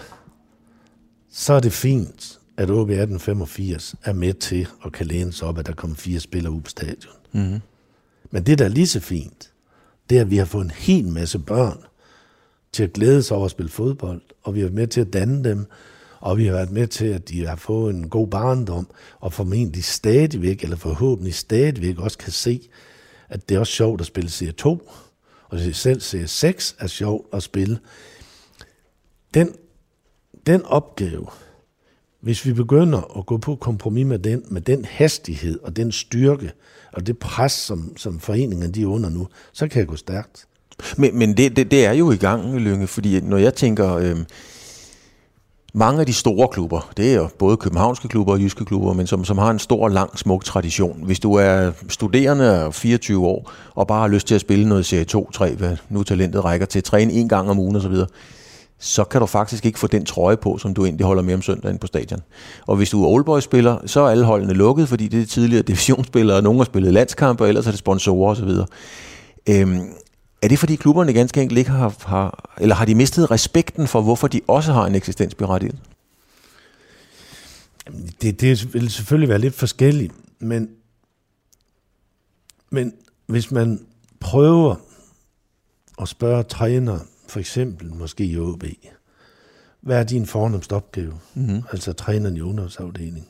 så er det fint at OB 1885 er med til at kan læne sig op, at der kommer fire spillere ud på stadion. Mm-hmm. Men det, der er lige så fint, det er, at vi har fået en hel masse børn, til at glæde sig over at spille fodbold, og vi har været med til at danne dem, og vi har været med til, at de har fået en god barndom, og formentlig stadigvæk, eller forhåbentlig stadigvæk også kan se, at det er også sjovt at spille C2, og selv C6 er sjovt at spille. Den, den opgave, hvis vi begynder at gå på kompromis med den, med den hastighed og den styrke og det pres, som, som foreningen de er under nu, så kan jeg gå stærkt. Men, men det, det, det er jo i gang, Lynge, fordi når jeg tænker, øh, mange af de store klubber, det er jo både københavnske klubber og jyske klubber, men som, som har en stor, lang, smuk tradition. Hvis du er studerende og 24 år, og bare har lyst til at spille noget Serie 2, 3, hvad nu talentet rækker til, træne en gang om ugen osv., så kan du faktisk ikke få den trøje på, som du egentlig holder med om søndagen på stadion. Og hvis du er Oldboy-spiller, så er alle holdene lukket, fordi det er tidligere divisionsspillere, og nogen har spillet landskampe, og ellers er det sponsorer osv. Øhm, er det fordi klubberne ganske enkelt ikke har, har, eller har de mistet respekten for, hvorfor de også har en eksistensberettigelse? Det, det vil selvfølgelig være lidt forskelligt, men, men hvis man prøver at spørge træner, for eksempel måske i OB, hvad er din fornemmeste opgave? Mm-hmm. Altså træneren i ungdomsafdelingen.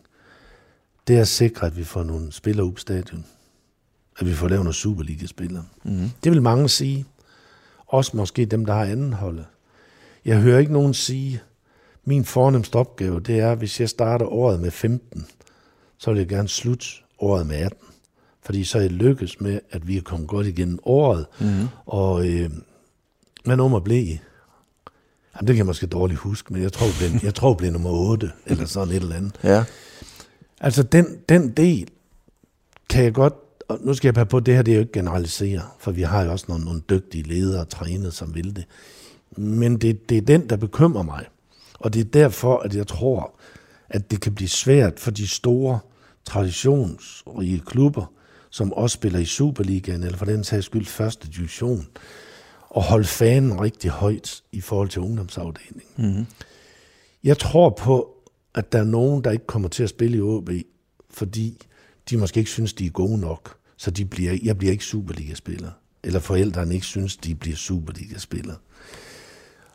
Det er at sikre, at vi får nogle spillere på stadion at vi får lavet nogle Superliga-spillere. Mm. Det vil mange sige. Også måske dem, der har anden holdet. Jeg hører ikke nogen sige, min fornemmeste opgave, det er, hvis jeg starter året med 15, så vil jeg gerne slutte året med 18. Fordi så er jeg lykkes med, at vi er kommet godt igennem året. Mm. Og øh, hvad nummer blev I? Jamen, det kan jeg måske dårligt huske, men jeg tror, blev, jeg tror, blev nummer 8, eller sådan et eller andet. Ja. Altså, den, den del kan jeg godt og nu skal jeg passe på, at det her det er jo ikke generalisere, for vi har jo også nogle, nogle dygtige ledere og trænere, som vil det. Men det, det er den, der bekymrer mig. Og det er derfor, at jeg tror, at det kan blive svært for de store traditionsrige klubber, som også spiller i Superligaen, eller for den sags skyld første division, at holde fanen rigtig højt i forhold til ungdomsafdelingen. Mm-hmm. Jeg tror på, at der er nogen, der ikke kommer til at spille i OB, fordi de måske ikke synes, de er gode nok så de bliver, jeg bliver ikke Superliga-spiller. Eller forældrene ikke synes, de bliver Superliga-spillere.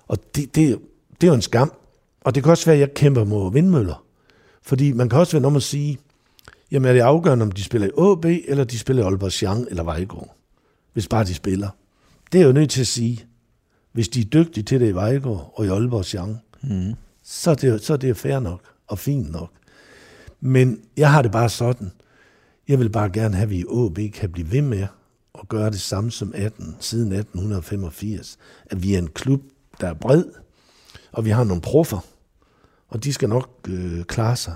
Og det, det, det er jo en skam. Og det kan også være, at jeg kæmper mod vindmøller. Fordi man kan også være om at sige, jamen er det afgørende, om de spiller i AB, eller de spiller i Aalborg Jean eller Vejgaard. Hvis bare de spiller. Det er jo nødt til at sige, hvis de er dygtige til det i Vejgaard og i Aalborg Jean, mm. så, er det, så er det fair nok og fint nok. Men jeg har det bare sådan, jeg vil bare gerne have, at vi i OB kan blive ved med at gøre det samme som 18, siden 1885. At vi er en klub, der er bred, og vi har nogle proffer, og de skal nok øh, klare sig.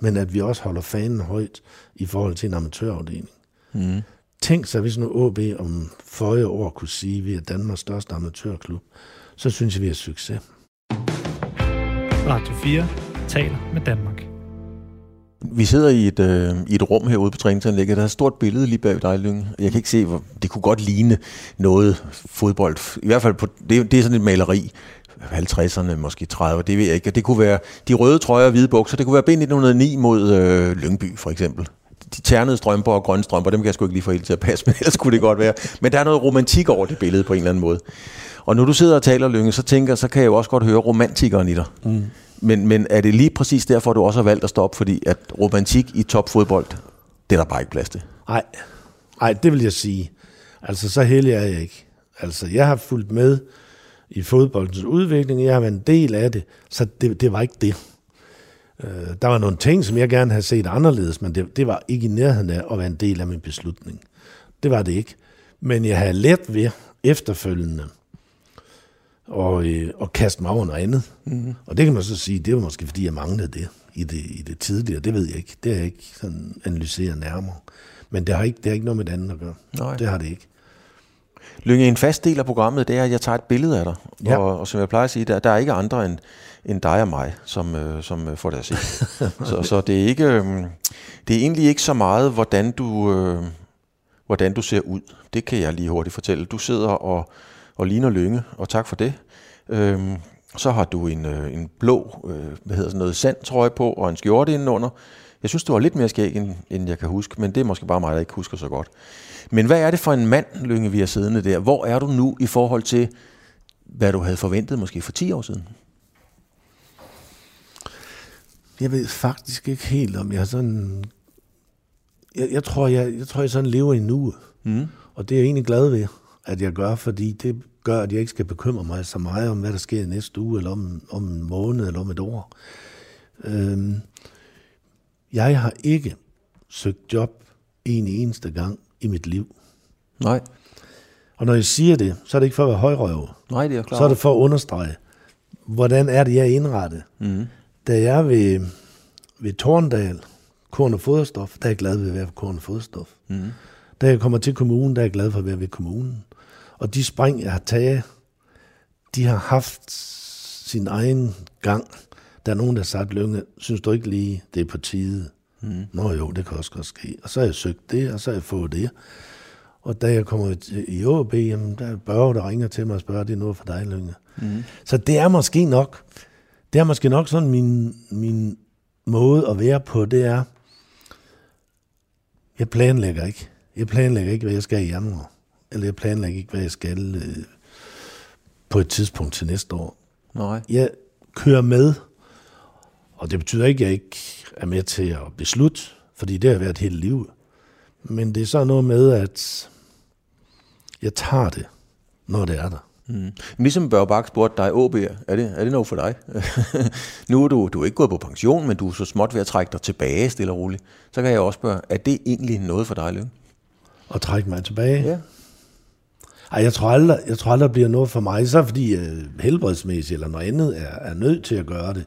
Men at vi også holder fanen højt i forhold til en amatørafdeling. Mm. Tænk sig, hvis nu OB om forrige år kunne sige, at vi er Danmarks største amatørklub, så synes jeg, vi har succes. Radio 4 taler med Danmark. Vi sidder i et, øh, i et rum herude på træningsanlægget. Der er et stort billede lige bag dig, Lyng. Jeg kan ikke se, hvor det kunne godt ligne noget fodbold. I hvert fald, på, det, det er sådan et maleri. 50'erne, måske 30'erne, det ved jeg ikke. Det kunne være de røde trøjer og hvide bukser. Det kunne være ben 1909 mod øh, Lyngby, for eksempel. De ternede strømper og grønne strømper, dem kan jeg sgu ikke lige få helt til at passe, [LAUGHS] men ellers kunne det godt være. Men der er noget romantik over det billede på en eller anden måde. Og når du sidder og taler, Lynge, så tænker så kan jeg jo også godt høre romantikeren i dig. Mm. Men, men er det lige præcis derfor, du også har valgt at stoppe? Fordi at romantik i topfodbold, det er der bare ikke plads til. Nej, Nej, det vil jeg sige. Altså, så heldig er jeg ikke. Altså, jeg har fulgt med i fodboldens udvikling, jeg har været en del af det, så det, det var ikke det. Øh, der var nogle ting, som jeg gerne havde set anderledes, men det, det var ikke i nærheden af at være en del af min beslutning. Det var det ikke. Men jeg havde let ved efterfølgende og, øh, og kaste mig over noget andet. Mm-hmm. Og det kan man så sige, det var måske fordi, jeg manglede det i det, i det tidligere. Det ved jeg ikke. Det har jeg ikke sådan analyseret nærmere. Men det har ikke, det har ikke noget med det andet at gøre. Nej. Det har det ikke. Lynge, en fast del af programmet, det er, at jeg tager et billede af dig. Ja. Og, og som jeg plejer at sige, der, der er ikke andre end, end dig og mig, som, øh, som øh, får det at se. så, så det er ikke, øh, det er egentlig ikke så meget, hvordan du, øh, hvordan du ser ud. Det kan jeg lige hurtigt fortælle. Du sidder og og ligner Lynge, og tak for det. Øhm, så har du en, øh, en blå, øh, hvad hedder sådan noget, sandtrøje på, og en skjorte indenunder. Jeg synes, du var lidt mere skæg, end, end jeg kan huske, men det er måske bare mig, der ikke husker så godt. Men hvad er det for en mand, Lynge, vi har siddende der? Hvor er du nu i forhold til hvad du havde forventet måske for 10 år siden? Jeg ved faktisk ikke helt, om jeg sådan... Jeg, jeg, tror, jeg, jeg tror, jeg sådan lever i nuet. Mm. Og det er jeg egentlig glad ved, at jeg gør, fordi det gør, at jeg ikke skal bekymre mig så meget om, hvad der sker næste uge, eller om, om en måned, eller om et år. Øhm, jeg har ikke søgt job en eneste gang i mit liv. Nej. Og når jeg siger det, så er det ikke for at være højrøvet. Nej, det er klart. Så er det for at understrege, hvordan er det, jeg er indrettet. Mm. Da jeg er ved, ved Torndal, korn og foderstof, der er jeg glad ved at være på korn og foderstof. Mm. Da jeg kommer til kommunen, der er jeg glad for at være ved kommunen. Og de spring, jeg har taget, de har haft sin egen gang. Der er nogen, der har sagt, Lønge, synes du ikke lige, det er på tide? Mm. Nå jo, det kan også godt ske. Og så har jeg søgt det, og så har jeg fået det. Og da jeg kommer i OB, jamen, der er Børge, der ringer til mig og spørger, det er noget for dig, Lønge. Mm. Så det er måske nok, det er måske nok sådan min, min måde at være på, det er, jeg planlægger ikke. Jeg planlægger ikke, hvad jeg skal i januar. Eller jeg planlægger ikke, hvad jeg skal øh, på et tidspunkt til næste år. Nej. Jeg kører med, og det betyder ikke, at jeg ikke er med til at beslutte, fordi det har været hele livet. Men det er så noget med, at jeg tager det, når det er der. Mm. Ligesom Børge Bak spurgte dig, OB, er det, er det noget for dig? [LAUGHS] nu er du, du er ikke gået på pension, men du er så småt ved at trække dig tilbage stille og roligt. Så kan jeg også spørge, er det egentlig noget for dig, Lønge? At trække mig tilbage? Ja. Ej, jeg tror aldrig, jeg tror aldrig, det bliver noget for mig, så fordi uh, helbredsmæssigt eller noget andet er, er nødt til at gøre det.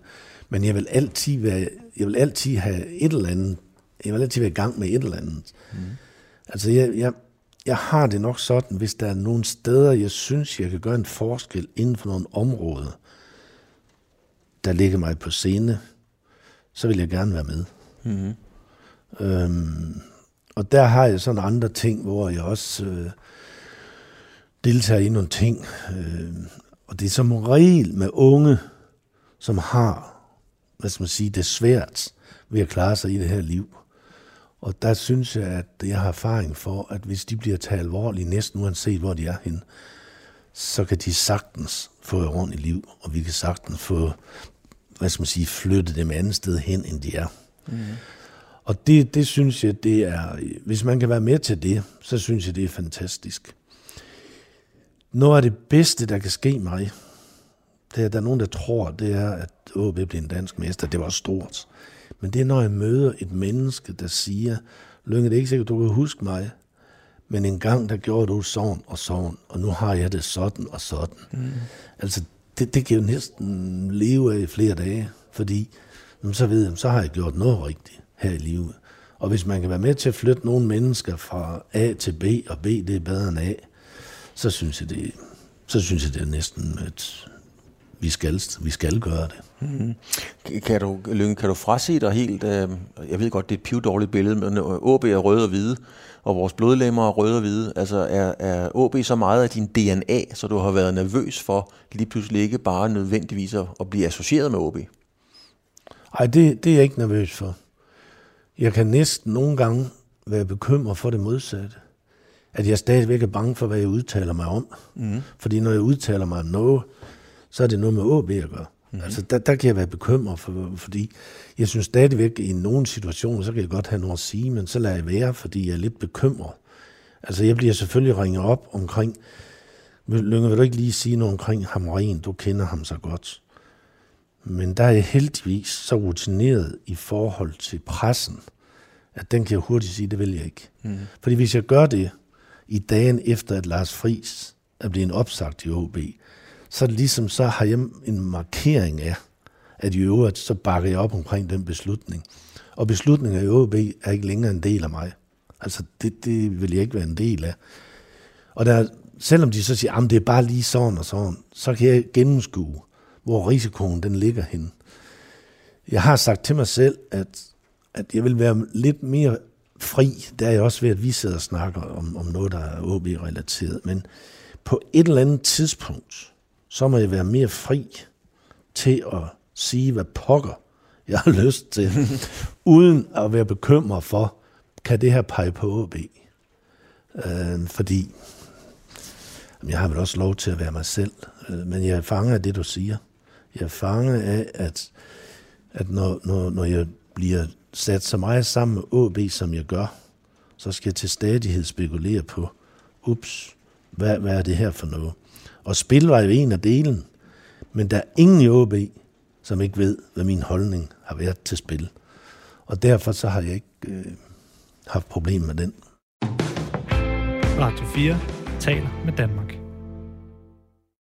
Men jeg vil altid være, jeg vil altid have et eller andet, jeg vil altid være i gang med et eller andet. Mm. Altså, jeg, jeg, jeg har det nok sådan, hvis der er nogle steder, jeg synes, jeg kan gøre en forskel inden for nogle områder, der ligger mig på scene, så vil jeg gerne være med. Mm-hmm. Øhm, og der har jeg sådan andre ting, hvor jeg også øh, deltager i nogle ting. Øh, og det er som regel med unge, som har, hvad skal man sige, det svært ved at klare sig i det her liv. Og der synes jeg, at jeg har erfaring for, at hvis de bliver taget alvorligt, næsten uanset hvor de er henne, så kan de sagtens få et ordentligt liv, og vi kan sagtens få, hvad skal man sige, flyttet dem andet sted hen, end de er. Mm. Og det, det synes jeg, det er, hvis man kan være med til det, så synes jeg, det er fantastisk. Noget af det bedste, der kan ske mig, det er, der er nogen, der tror, det er, at OB bliver en dansk mester. Det var stort. Men det er, når jeg møder et menneske, der siger, Lønge, det er ikke sikkert, du kan huske mig, men en gang, der gjorde du sådan og sådan, og nu har jeg det sådan og sådan. Mm. Altså, det, det kan jo næsten leve af i flere dage, fordi så ved jeg, så har jeg gjort noget rigtigt her i livet. Og hvis man kan være med til at flytte nogle mennesker fra A til B, og B det er bedre end A, så synes jeg, det, så synes jeg, det er næsten et, vi skal, vi skal gøre det. Mm. Kan du, Lyng, kan du frasige dig helt, øh, jeg ved godt, det er et pivdårligt billede, men OB er røde og hvide, og vores blodlemmer er røde og hvide. Altså er, er OB så meget af din DNA, så du har været nervøs for lige pludselig ikke bare nødvendigvis at blive associeret med OB? Nej, det, det er jeg ikke nervøs for. Jeg kan næsten nogle gange være bekymret for det modsatte. At jeg stadigvæk er bange for, hvad jeg udtaler mig om. Mm. Fordi når jeg udtaler mig om noget, så er det noget med OB at gøre. Mm-hmm. Altså, der, der kan jeg være bekymret, for, fordi jeg synes stadigvæk, i nogle situationer, så kan jeg godt have noget at sige, men så lader jeg være, fordi jeg er lidt bekymret. Altså, jeg bliver selvfølgelig ringet op omkring, Lønge, vil du ikke lige sige noget omkring Hamren? Du kender ham så godt. Men der er jeg heldigvis så rutineret i forhold til pressen, at den kan jeg hurtigt sige, det vil jeg ikke. Mm. Fordi hvis jeg gør det i dagen efter, at Lars Friis er blevet opsagt i OB, så ligesom så har jeg en markering af, at i øvrigt så bakker jeg op omkring den beslutning. Og beslutningen i OB er ikke længere en del af mig. Altså det, det vil jeg ikke være en del af. Og der, selvom de så siger, at det er bare lige sådan og sådan, så kan jeg gennemskue, hvor risikoen den ligger hen. Jeg har sagt til mig selv, at, at jeg vil være lidt mere fri. Der er jeg også ved, at vi sidder og snakker om, om noget, der er OB-relateret. Men på et eller andet tidspunkt, så må jeg være mere fri til at sige, hvad pokker jeg har [LAUGHS] lyst til, uden at være bekymret for, kan det her pege på OB? Øh, fordi jeg har vel også lov til at være mig selv. Øh, men jeg er fanget af det, du siger. Jeg er fanget af, at, at når, når, når jeg bliver sat så meget sammen med OB, som jeg gør, så skal jeg til stadighed spekulere på, ups, hvad, hvad er det her for noget? Og spil var jo en af delen, men der er ingen i OB, som ikke ved, hvad min holdning har været til spil. Og derfor så har jeg ikke øh, haft problemer med den. Radio 4 taler med Danmark.